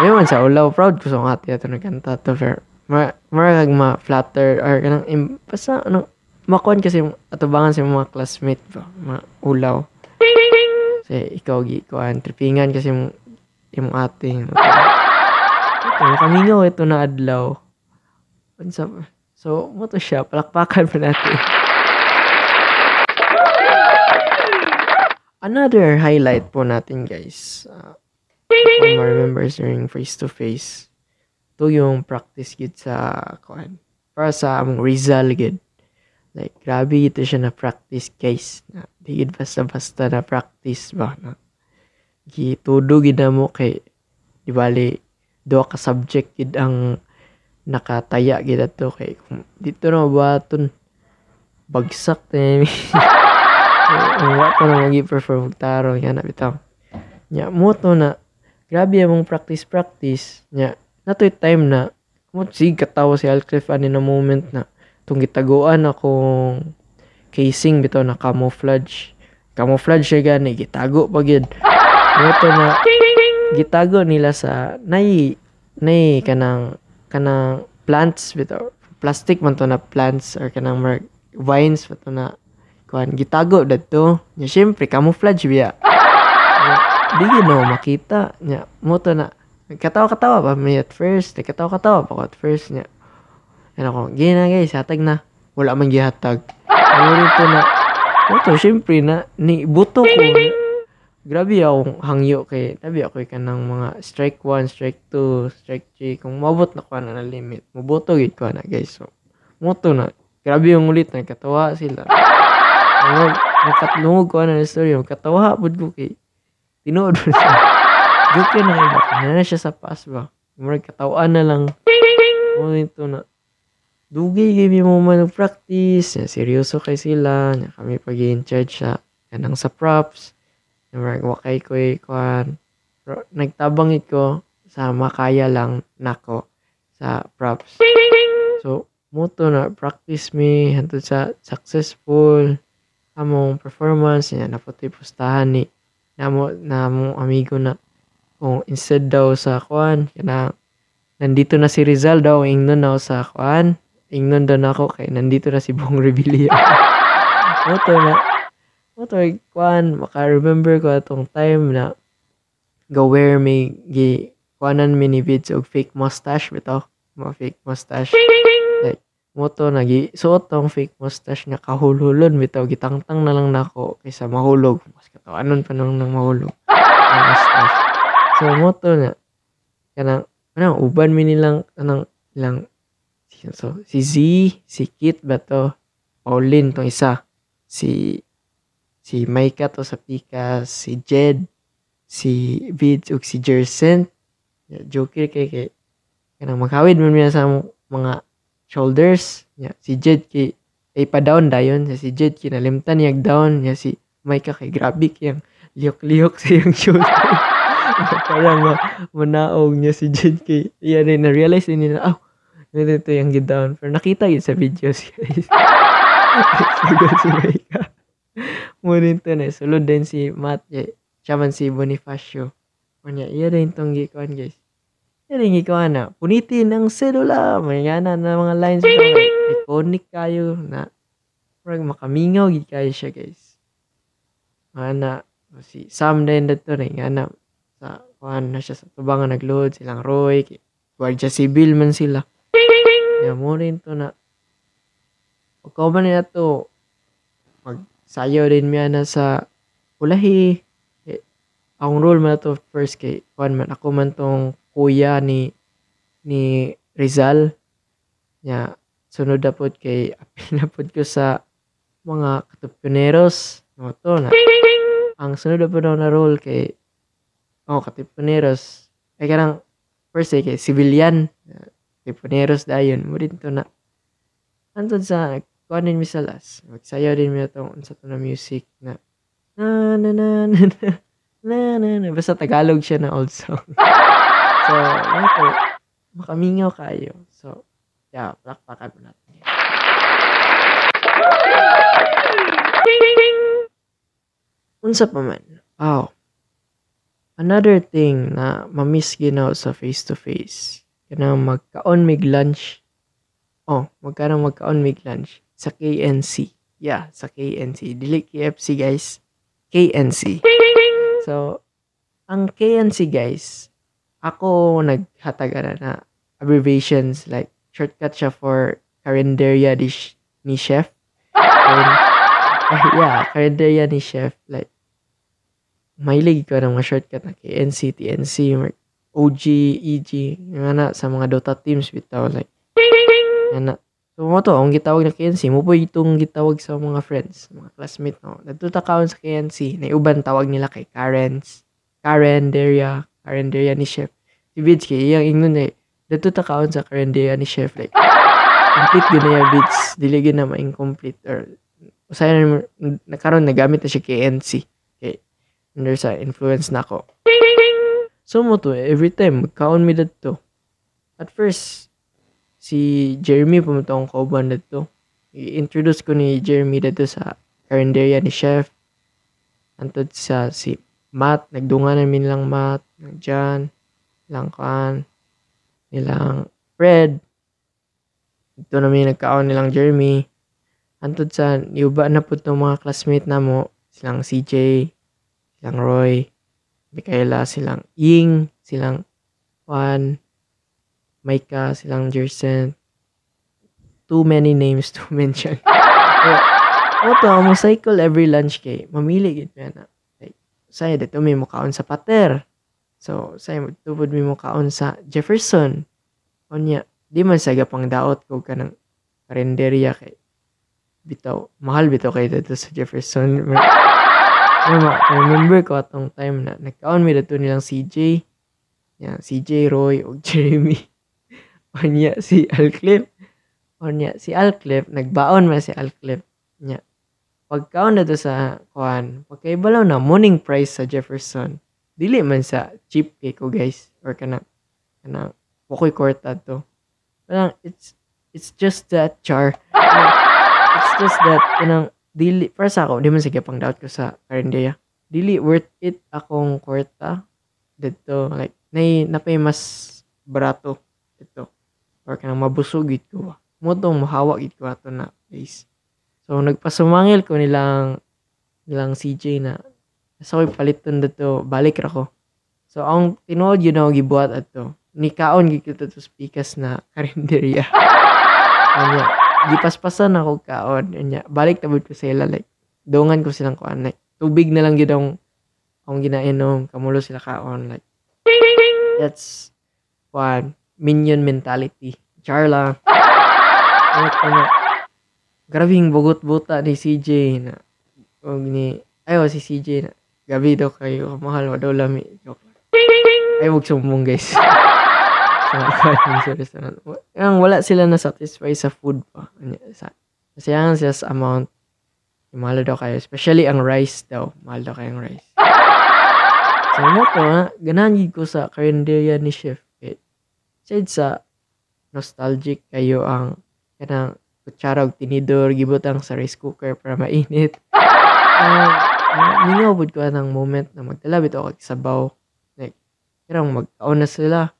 Ayun sa ulaw, proud ko sa ate ito nagkanta to. Pero, mar marag ma-flatter or kanang, basta, ano, makuan kasi atubangan sa mga classmate ba, mga ulaw. Kasi ikaw, gi, kuan, tripingan kasi yung, yung ating, ito, nakamingaw ito na adlaw. Unsa? So, mo to siya, palakpakan pa natin. Another highlight po natin guys. Uh, kung ma-remembers during face-to-face. Ito yung practice gid sa kuan. Para sa among Rizal gid. Like, grabe ito siya na practice guys. Na, di basta-basta na practice ba. Na, gitudo gid mo kay di bali duha ka subject gid ang nakataya gid ato kay dito na mabaton bagsak na ang wa ko na magi perform taro nga na bitaw nya mo to na grabe among practice practice nya natoy time na mo sig katawa si Alclef ani na moment na tung gitaguan akong casing bitaw na camouflage. Camouflage siya gani gitago pa gid mo to na gitago nila sa nay nay kanang kanang plants bitaw. Plastic man to na plants or kanang mer vines man na kuan gitago dadto nya syempre camouflage biya. Di no makita. Nya mo to na katawa-katawa pa may at first katawa-katawa pa at first nya ano ko gina guys hatag na. Wala man gihatag. Ano rito na mo to? Syempre na ni buto ko grabe akong hangyo kay tabi ako ka ng mga strike 1, strike 2, strike 3 kung mabot na ko na na limit maboto gid ko na guys. So moto na. Grabe yung ulit na katawa sila. Ang nakatlungog ko na na story. Katawa pud ko kay tinuod mo siya. Joke na iba na na siya sa pass ba? Murag katawaan na lang. Mo ito na dugay gay mo man practice. Seryoso kay sila. Nya kami pag charge sa kanang sa props. Murag wakay ko eh, kuhan. Pero nagtabang ko sa makaya lang nako sa props. So, moto na practice me. Hantod sa successful. Among performance. Niya naputi pustahan ni namo namo amigo na. Kung instead daw sa kuan kana nandito na si Rizal daw ingnon na sa kuan daw na ako kay nandito na si Bong Revilla. Moto na. Moto kuan maka-remember ko atong time na wear me gi kuanan mi ni vids og fake mustache bitaw. Mga fake mustache. Like moto na gi suot tong fake mustache nga kahulhulon bitaw. Gitangtang na lang nako kaysa mahulog. Mas katawanon pa nang nang mahulog. Mustache. So moto na. Kanang kanang uban mi nilang kanang ilang so si Z si Kit ba to Pauline tong isa si si Maika to sa Pikas, si Jed, si Vids ug si Jersen. Ya, joker kay kay kanang maghawid man niya sa mga shoulders. Ya, si Jed kay ay pa down dayon, si Jed kay nalimtan niya down, ya si Maika kay grabe kayang liyok-liyok sa iyang shoulder. Parang ma manaog niya si Jed kay iya rin na-realize din nila, oh, ito yung down. Pero nakita yun sa videos guys. Siguro si Maika. Ngunit to na sulod din si Matt siya man si Bonifacio. Kanya, iya rin tong gikuan guys. Iya rin gikuan na, punitin ang selula. May nga na, na mga lines iconic kayo na parang makamingaw gid kayo siya guys. Na, si Sam din dito rin nga na sa kuan na siya sa tubangan nagload silang Roy, Guardia Civil man sila. Kaya mo rin to na Pagkaw man nila to, sayaw din miya na sa ulahi. Eh, ang role man to first kay kuan man ako man tong kuya ni ni Rizal. Nya sunod na pod kay apil na pod ko sa mga katupyoneros. No to na. Ang sunod na pod na role kay oh katupyoneros ay kanang first eh, kay civilian Tiponeros dayon mo din to na. Antod sa kuanin mi sa last. Magsayaw din mi to unsa to na music na na na na na na na na basta Tagalog siya na old song. so, ano to, makamingaw kayo. So, yeah, plakpakan mo natin. Unsa pa man. Oh. Another thing na mamiss ginaw sa face to face. Kanang magkaon mig lunch. Oh, magkanang magkaon mig lunch sa KNC. Yeah, sa KNC. Dili KFC guys. KNC. So, ang KNC guys, ako naghataga na abbreviations like shortcut siya for Carinderia ni, ni chef. And, yeah, Carinderia ni chef. Like, mahilig ko ng mga shortcut na KNC, TNC, OG, EG, yung na sa mga Dota teams bitaw like yan na. So mo to, ang gitawag na KNC, mo po itong gitawag sa mga friends, mga classmate no. Natuta kaon sa KNC, na uban tawag nila kay Karens, Karen Deria, Karen Deria ni chef. Si Vids kay iyang ingon eh, natuta kaon sa Karen Deria ni chef like complete gina ya Vids, dili gina ma-incomplete or usay na nakaron nagamit na siya KNC. Okay. Under sa influence na ako. So mo to, every time, magkaon mi dito. At first, si Jeremy pumunta akong kauban dito. I-introduce ko ni Jeremy dito sa karinderya ni Chef. Antod sa si Matt, nagdungan namin lang Matt, Jan, lang kan, nilang Fred. Ito namin nagkaon nilang Jeremy. Antod sa niuba na po itong mga classmate na mo, silang CJ, silang Roy, Michaela, silang Ying, silang Juan, Micah, silang Jersen. Too many names to mention. o to, mo cycle every lunch kay mamili gid na. Like, saya dito may mukaon sa Pater. So, saya magtubod may mukaon sa Jefferson. Onya, di man sa pang daot ko ka ng karinderya kay bitaw, mahal bitaw kay dito sa Jefferson. Remember ko atong time na nagkaon mi dito nilang CJ. Yan, CJ, Roy, o Jeremy. o niya, si Alclip. O niya, si Alclip, nagbaon man si Alclip. Niya, pagkaon na to sa kuan, pagkaibalaw na morning price sa Jefferson. Dili man sa cheap cake ko guys. Or kanang, kanang, pukoy kwarta to. Parang, it's, it's just that char. It's just that, kanang, dili para sa ako di man sige pang doubt ko sa karinderya dili worth it akong kwarta dito like nay napay mas barato dito. Or kanang mabusog gid ko mo tong mahawa gid ko ato na place so nagpasumangil ko nilang nilang CJ na sa ko'y paliton dito balik ra ko. So ang tinuod yun ako gibuhat ato ni kaon gid ko to speakers na karinderya. Anya, gipaspasan ako kaon. Nya balik tabod ko sila like dungan ko silang kuan like tubig na lang gyud ang akong ginainom. Kamulo sila kaon like that's kuan minion mentality. Charla. Ano grabing bugot buta ni CJ na og ni ayo si CJ na gabi daw kayo mahal wa daw lami joke ay wag sumbong guys Ang wala sila na satisfy sa food pa. Sa, kasiyangan sila sa amount. Mahal daw kayo. Especially ang rice daw. Mahal daw kayo ang rice. So, mo to, gid ko sa karinderya ni Chef. Eh, Said sa nostalgic kayo ang kanang kutsara og tinidor gibutang sa rice cooker para mainit. Um, mingaw pud ko ng moment na magdala bitaw kag sabaw. Like, karang magkaon na sila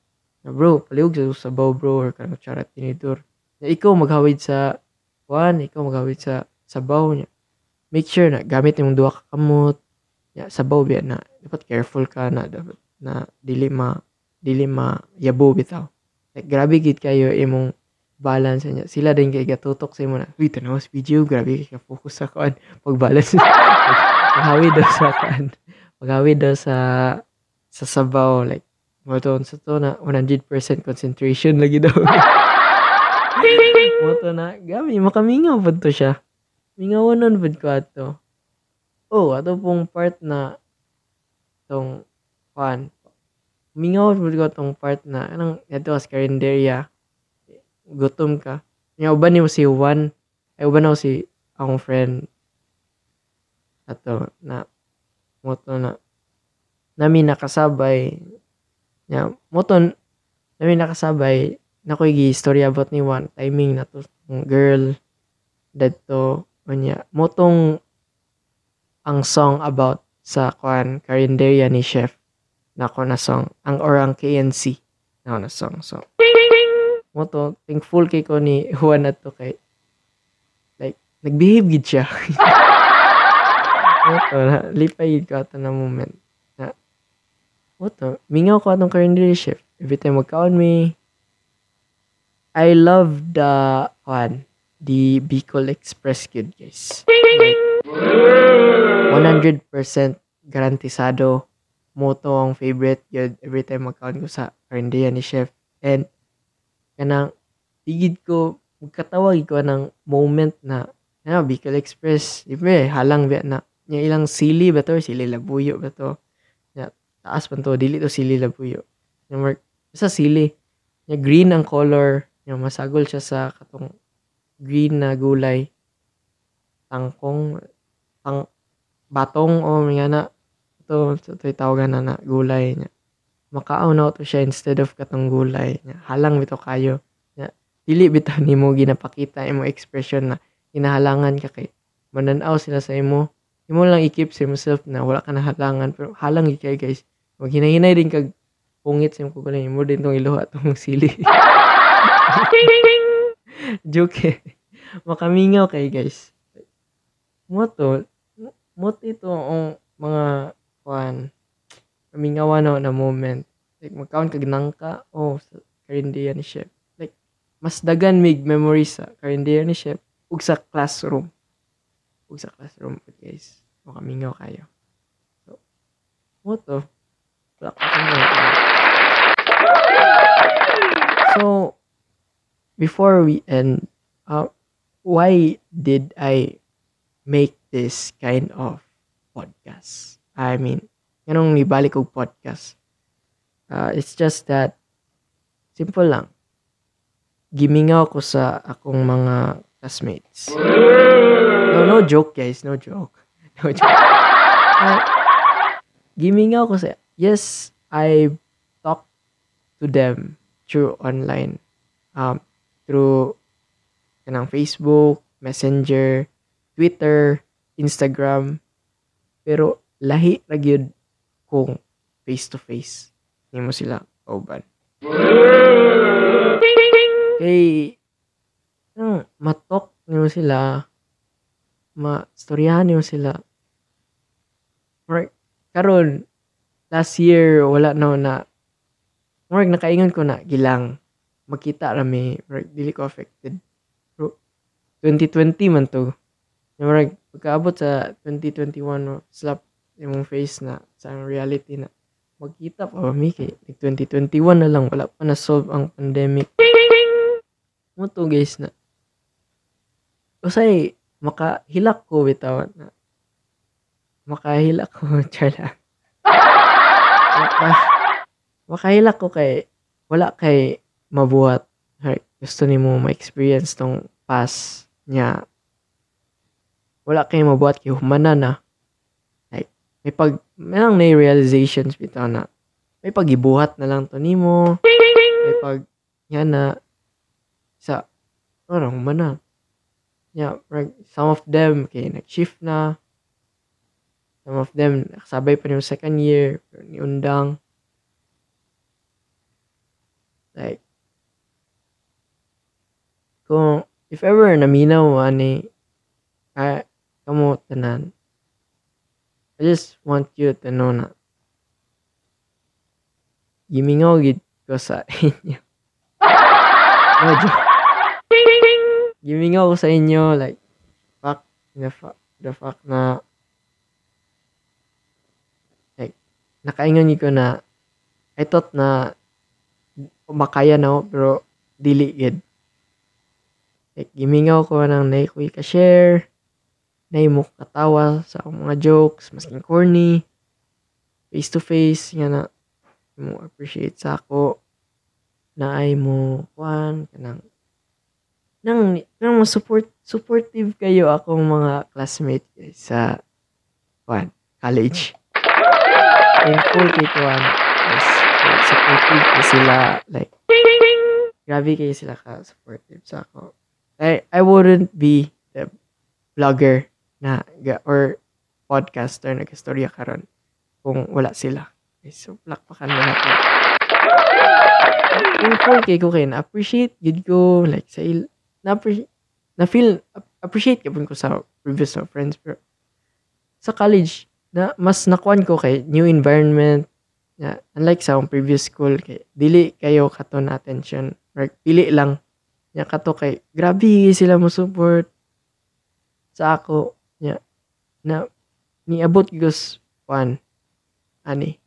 na bro, paliog sa sabaw bro or kanang kutsara tinidor. Na ikaw maghawid sa kuan, ikaw maghawid sa sabaw niya. Make sure na gamit yung duha ka kamot. Ya, sabaw biya na dapat careful ka na dapat na dili ma dili ma yabo bitaw. Like grabe gid kayo imong balance niya. Sila din kay gatutok sa imo na. Uy, tanaw sa video, grabe kay ka focus sa kuan pag-balance. Maghawid daw sa kuan. Maghawid daw sa sa sabaw like Moto sa to na 100% concentration lagi daw. Moto na gami makamingaw pud to siya. Mingawonon pud ko ato. Oh, ato pong part na tong kuan mingaw pud ko tong part na anang adto sa karinderya gutom ka. Nya uban nimo si Juan. Ay uban ako si akong friend. Ato na moto na nami nakasabay nya moto nami nakasabay nakoy giistorya about ni Juan timing na to girl dadto unya motong ang song about sa kuan karinderya ni chef nako na song ang or ang KNC nako na song. So moto thankful kay ko ni Juan na to kay like nagbehave gid siya. Moto na lipay ko ato na moment na moto mingaw ko atong karinderya chef every time magkaon mi I love the kuan the Bicol Express gid guys. Like 100% garantisado. Moto ang favorite. Yun every time magkaon ko sa karinderya ni chef. And kanang tigid ko magkatawag ko ng moment na ano, Bicol Express. Ibe halang ba na nya ilang sili ba to? Sili labuyo ba to taas pa to dili to sili labuyo nya mark sa sili nya green ang color nya masagol siya sa katong green na gulay. Tangkong tang batong o mga na ito ito tawagan na na gulay niya. Makaaw na to siya instead of katong gulay niya. Halang bito kayo. Niya dili bitaw nimo ginapakita imo expression na hinahalangan ka kay mananaw sila sa imo. Imo lang i-keep sa yourself na wala ka na halangan pero halang kay guys wag hinahinay din kag pungit sa imong kukulay mo din tong iluha tong sili. Joke eh. makamingaw kay guys. Mo to mo ito ang mga kuan kamingawan na na moment. Like magkaon kag nangka oh sa karinderya ni chef like mas dagan mig memories sa karinderya ni chef ug sa classroom. Ug sa classroom guys. Makamingaw kayo. So mo to wala ko kamingaw. So before we end uh, why did I make this kind of podcast? I mean, ganong nibalik og podcast. Uh, it's just that, simple lang. Gimingaw ko sa akong mga classmates. No, no joke guys, no joke. No joke. Uh, gimingaw ko sa, yes, I talk to them through online. Um, through kanang Facebook, Messenger, Twitter, Instagram. Pero lahi ra gyud kung face to face nimo sila kauban. Kay hmm, matok nimo sila ma-storyahan nimo sila. Or karon last year wala na na Murag nakaingon ko na gilang makita rami murag dili ko affected 2020 man to. Murag pagkaabot sa 2021 no, slap imong face na sa reality na magkita pa ba mi kay like 2021 na lang wala pa na solve ang pandemic. Mo to guys na usay makahilak ko bitaw na makahilak ko chala. Maka, makahilak ko kay wala kay mabuhat. Like, gusto nimo ma-experience tong past niya. Wala kay mabuhat kay humana na. Like may pag may lang na realizations bitaw na. May pagibuhat na lang to nimo may pag yan na. Sa ano humana. Yeah right, some of them kay nag-shift na some of them nakasabay pa yung second year pero ni undang. Like kung if ever naminaw ani ah, kamo tanan I just want you to know na gimingaw gid ko sa inyo no joke gimingaw ko sa inyo like fuck the fuck the fuck na nakaingon ko na I thought na makaya na ako, pero dili gid like gimingaw ko nay ko ka-share mo katawa sa mga jokes masking corny face to face nga na mo appreciate sa ako na ay mo kuan kanang nang nang mo support supportive kayo akong mga classmate guys sa kuan college. Thankful kay kuan guys. Like, supportive kay sila like grabe kayo sila ka supportive sa ako. I I wouldn't be the vlogger na or podcaster na kastorya karon kung wala sila. Okay, so plakpakan mo natin. Thankful kay ko kay na-appreciate gid ko like sa il na na feel appreciate ko ko sa previous na friends pero sa college na mas nakuan ko kay new environment na unlike sa akong previous school kay dili kayo kato na attention. Or pili lang. Nya kato kay grabe sila mo support. Sa ako nya na niabot gos kuan ani.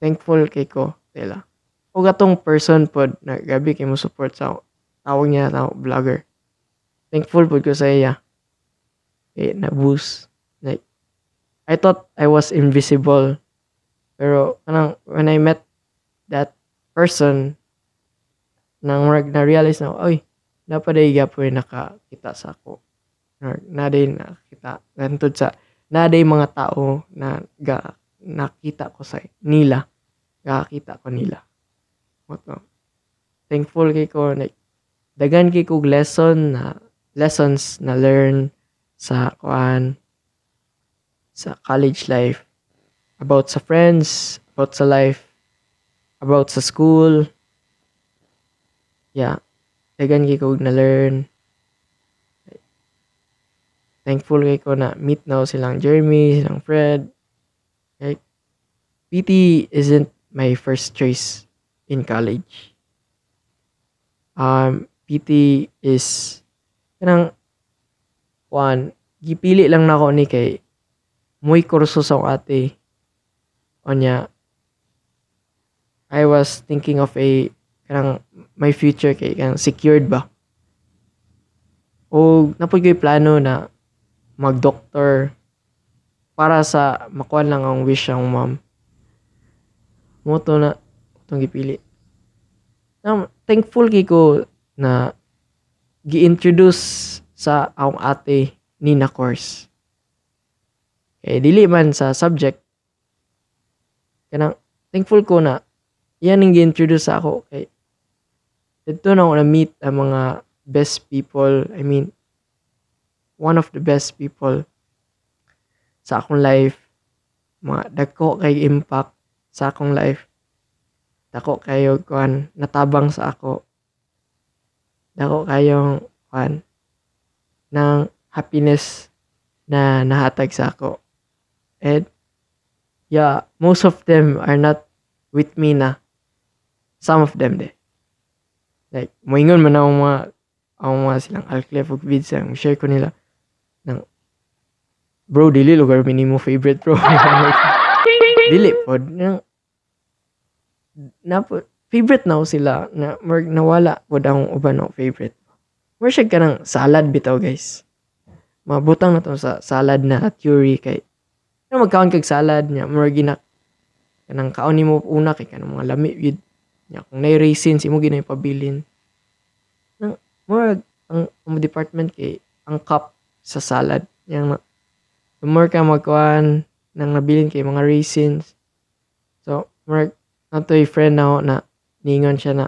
Thankful kay ko tela. O gatong person pod na gabi kay mo support sa tawag niya na vlogger. Thankful pod ko sa iya. Eh na boost I thought I was invisible. Pero kanang when I met that person nang rag na realize na oy napaday gapoy nakakita sa ako. Na naday nakita gantod sa naday mga tao na ga nakita ko sa nila nakakita ko nila. Mo to thankful kay ko like dagan kay kog lesson na lessons na learn sa kuan sa college life about sa friends about sa life about sa school. Yeah. Dagan kay kog na learn thankful kay ko na meet now silang Jeremy silang Fred. Like PT isn't my first choice in college. Um PT is kanang one gipili lang nako ni kay muy kurso sa ate. Onya I was thinking of a kanang my future kay kanang secured ba? O napod ko'y plano na mag-doctor para sa makuha lang ang wish ang mom. Mo to na itong gipili. Na thankful kay ko na gi-introduce sa akong ate ni na course kay dili man sa subject. Kanang thankful ko na yan ang gi-introduce sa ako. Kay dito na ako na meet ang mga best people. I mean one of the best people sa akong life. Mga dako kay impact sa akong life. Dako kayo kuan natabang sa ako. Dako kayong kuan ng happiness na nahatag sa ako and yeah most of them are not with me na. Some of them de like moingon man ang mga ang mga silang alclef ug vids ang share ko nila ng bro dili lugar minimo favorite bro. Dili pod nang na favorite na sila na mer nawala pod ang uban no favorite. More siya kanang salad bitaw guys. Mabutang na to sa salad na theory kay ano magkaon kag salad nya more ginak kanang kaon nimo una kay kanang mga lami yun nya kung nay raisins imo ginay pabilin nang more ang, ang department kay ang cup sa salad. Yang the more ka magkuhan nang nabilin kay mga raisins. So more ato friend na na ningon siya na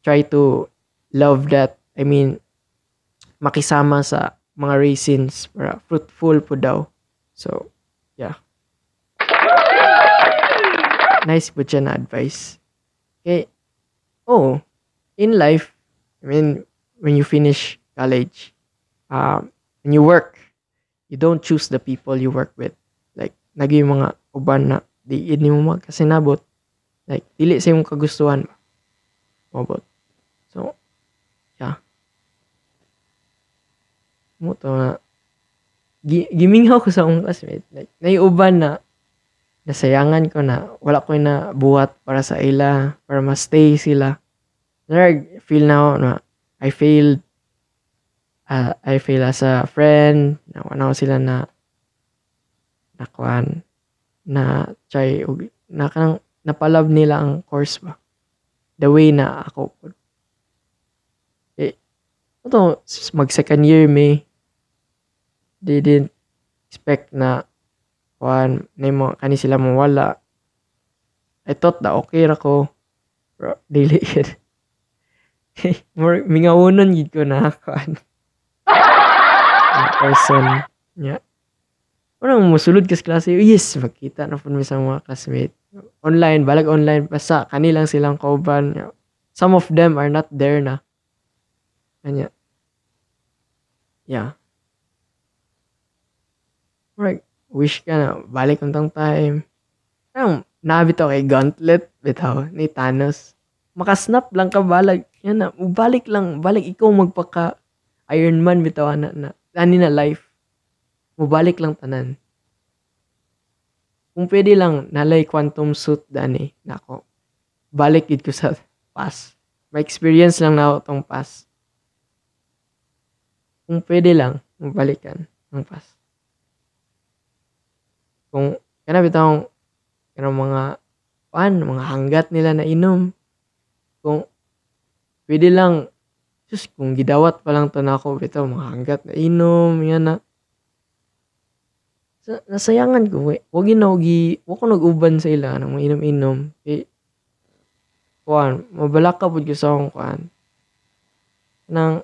try to love that I mean makisama sa mga raisins. Para fruitful po daw so yeah. Nice po siya na advice. Okay. Oh in life I mean when you finish college um, when you work you don't choose the people you work with. Like nagi yung mga uban na di yun mo magkasinabot like dili sa imong kagustuhan mabot so yeah. Mo to na gi, giminghaw ko sa akong classmate like naiuban na nasayangan ko na wala ko na buhat para sa ila para ma-stay sila Nag feel na na I failed uh, I fail as a friend na wala ko sila na nakuan na try og na kanang napalab nila ang course ba. The way na ako. Eh, ito, mag second year may didn't expect na kuan na mo kani sila mawala. I thought na okay ra ko. Pero dili yun. More mingawonon gid ko na kuan. Person nya. Parang musulod ka sa klase, yes, magkita na po sa mga classmate. Online, balag online, basta kanilang silang kauban. Some of them are not there na. Kanya. Yeah. Right. Wish ka na, balik untang time. Parang, nabito kay Gauntlet, bitaw, ni Thanos. Makasnap lang ka balag. Yan na, balik lang, balik ikaw magpaka Iron Man bitaw na, na, ani na life. Mubalik lang tanan. Kung pwede lang, nalay quantum suit dani, nako. Balik gid ko sa past. May experience lang na tong past. Kung pwede lang, mabalikan ang past. Kung kana bitaw kana mga pan, mga hanggat nila na inom. Kung pwede lang sus kung gidawat pa lang to nako bitaw mga hanggat na inom yan na. Sa, nasayangan ko eh. Wag na gi, wag ko nag-uban sa ila nang mainom-inom. Eh, kuan, mabalak ka ko sa akong kuan. Nang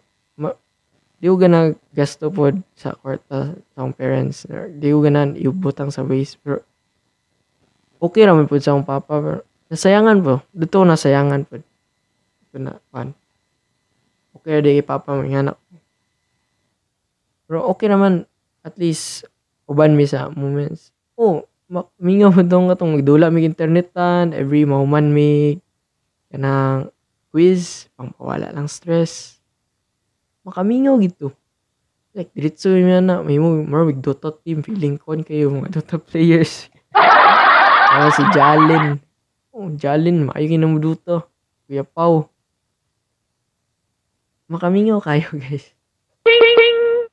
di ko gana gasto pod sa kwarta sa akong parents. Di ko gana iubutang sa waste. Pero, okay raman pod sa akong papa. Pero, nasayangan po. Dito nasayangan pod. Ito na, kuan. Okay di papa mo anak. Pero okay naman, at least, uban mi sa moments. Oh, mingaw mo tong katong magdula mig internetan, every mahuman mi kanang quiz, pangpawala lang stress. Makamingaw gito. Like, diretso mi na, may mo, more mig Dota team, feeling kon kayo mga Dota players. oh, si Jalen. Oh, Jalen, maayo mo duto. Kuya Pau. Makamingaw kayo, guys.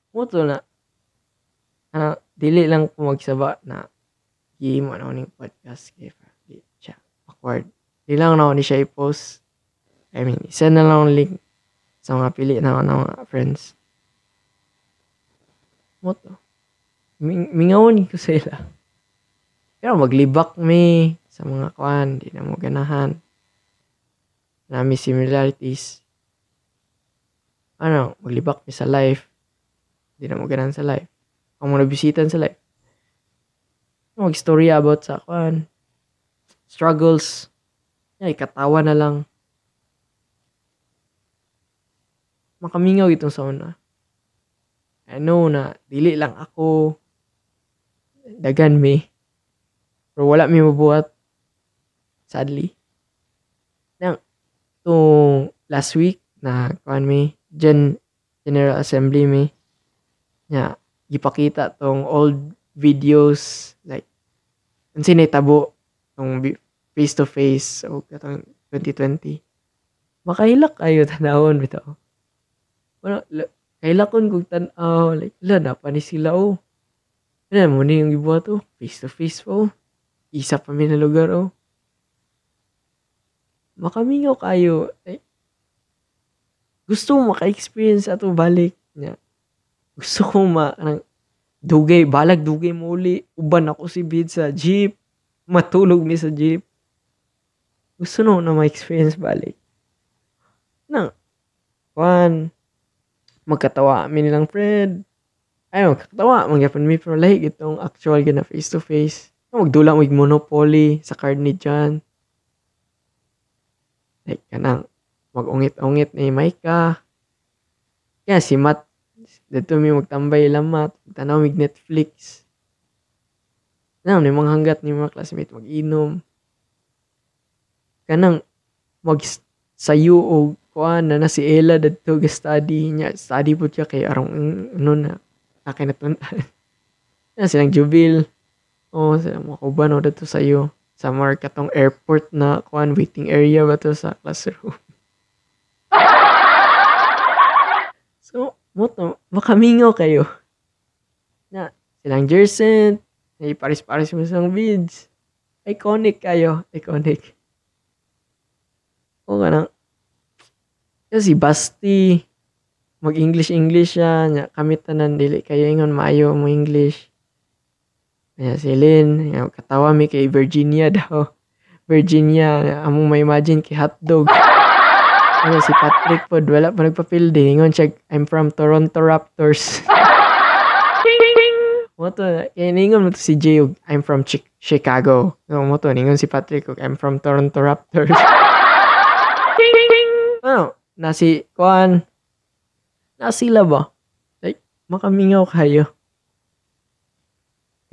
Mo to na. Ano, dili lang po magsaba na game ano ning podcast kay di siya awkward. Di lang na ako ni siya i-post. I mean, send na lang ang link sa mga pili na ako ng mga friends. To. Ming mingawon ko sa ila. Pero maglibak mi sa mga kwan, di na mo ganahan. Nami similarities. Ano, maglibak mi sa life. Di na mo ganahan sa life. Ang mga bisitan sa life. Mag-storya about sa kwan. Struggles. Ay, katawa na lang. Makamingaw itong sa una. I know na dili lang ako dagan mi. Pero wala mi mabuhat. Sadly. Nang itong last week na kuan mi Gen General Assembly mi nya gipakita tong old videos like unsa na tabo tong face to face o katong 2020 makahilak kayo tanawon bitaw wala la- kailakon kog tan-aw like la na pa ni sila oh. Ano mo yung gibuhat oh. Face to face po oh. isa pa mi na lugar oh. Makamingaw kayo like, gusto mo maka-experience ato balik nya gusto ko ma anang, dugay balag dugay mo uli. Uban ako si Bid sa jeep. Matulog mi sa jeep. Gusto no na ma-experience balik. Nang kwan magkatawa mi nilang friend. Ay magkatawa magyapon mi pero like itong actual gina face to face magdula mig monopoly sa card ni John. Like kanang mag-ungit-ungit ni Maika. Kaya si Matt. Dito mi magtambay lamat, tanaw mig Netflix. Nang ni mga hanggat ni mga classmate mag-inom. Kanang mag sayo og kuan na na si Ella dito ga study niya. Study po siya kay arong ano na akin na tuntan. na silang jubil. Oh, sila mga kuban o dito sayo sa mga katong airport na kuan waiting area ba to sa classroom. so, moto, makamingaw kayo. Na, silang Jersen, may paris-paris mo silang bids. iconic kayo. Iconic. O nga nang, kasi Basti, mag-English-English siya, nya, kami tanan, dili kayo ingon maayo mo English. Kaya si Lynn, nya, katawa mi kay Virginia daw. Virginia, nya, among may imagine kay hotdog. Ano si Patrick pod, wala pa nagpapildi. Ingon siya, I'm from Toronto Raptors. Mo to, kaya ningon mo to si Jay, I'm from Chi- Chicago. No, mo to, ningon si Patrick, I'm from Toronto Raptors. ano, nasi, kuan, nasila ba? Like, makamingaw kayo.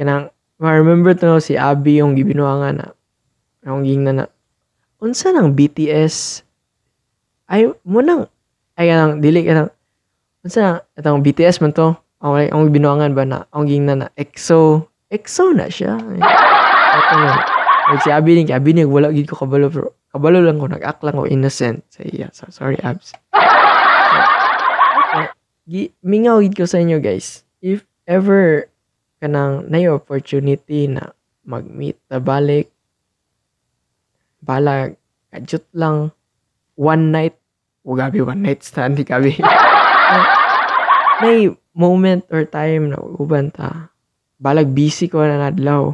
Kanang, ma-remember to no, si Abby yung gibinuangan na, yung ging na na, unsa nang BTS, ay, mo nang, ay, kanang, dili ka nang, unsa nang, itong BTS man to, ang, ang binuangan ba na, ang ging na na, EXO, EXO na siya. Ay, Ito na. Si Abby ni, Abby ni, wala gid ko kabalo, pero kabalo lang ko, nag-act lang ko, innocent. So, yeah, so, sorry, Abs. So. Gi, mingaw gid ko sa inyo, guys. If ever kanang na opportunity na mag-meet na balik, bala, kadyot lang, one night, o gabi, one night stand, gabi. may moment or time na uban ta, balag busy ko na nadlaw.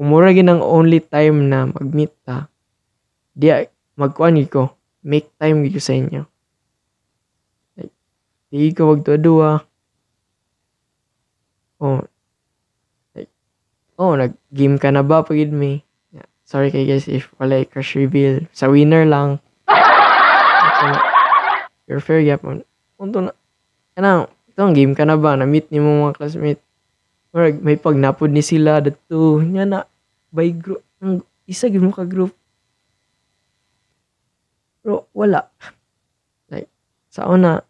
Umura gid ang only time na mag-meet ta. Di magkuan ko, make time gid ko sa inyo. Like, di ko wag duwa. Oh. Like, oh, nag-game ka na ba pagid me? Yeah. Sorry kay guys if wala crush reveal. Sa winner lang. You're fair yapon. Unto na. Kanang, itong game ka na ba? Na-meet ni mo mga classmate. Or may pagnapod ni sila dito. Nya na. By group. Isa gid mo ka group. Pero wala. Like, sa una,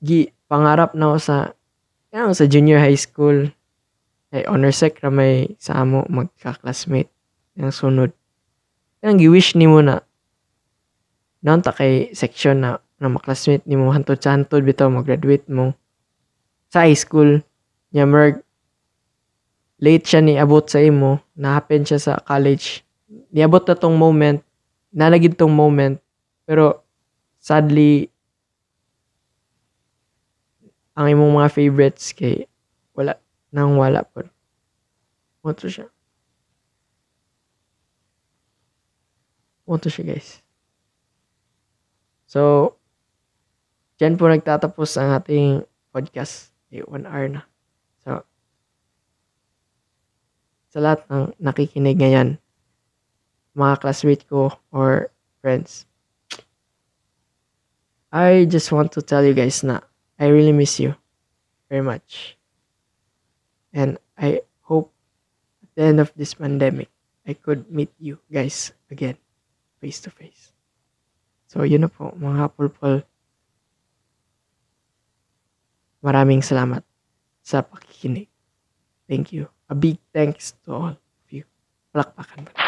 gi, pangarap na ako sa, yan sa junior high school. Ay, honor sec na may sa amo magka-classmate. Yung sunod. Yan, gi-wish ni mo na, naon ta kay section na na maklasmate ni mo hantod sa hantod bitaw mag-graduate mo sa high school nya merg late siya ni abot sa imo na happen siya sa college niabot na tong moment nalagid tong moment pero sadly ang imong mga favorites kay wala nang wala po mo to siya mo to siya guys So, dyan po nagtatapos ang ating podcast. Eh, one hour na. So, sa lahat ng nakikinig ngayon, mga classmate ko or friends, I just want to tell you guys na I really miss you very much. And I hope at the end of this pandemic, I could meet you guys again face to face. So, yun na po, mga pulpul. Maraming salamat sa pakikinig. Thank you. A big thanks to all of you. Palakpakan ba?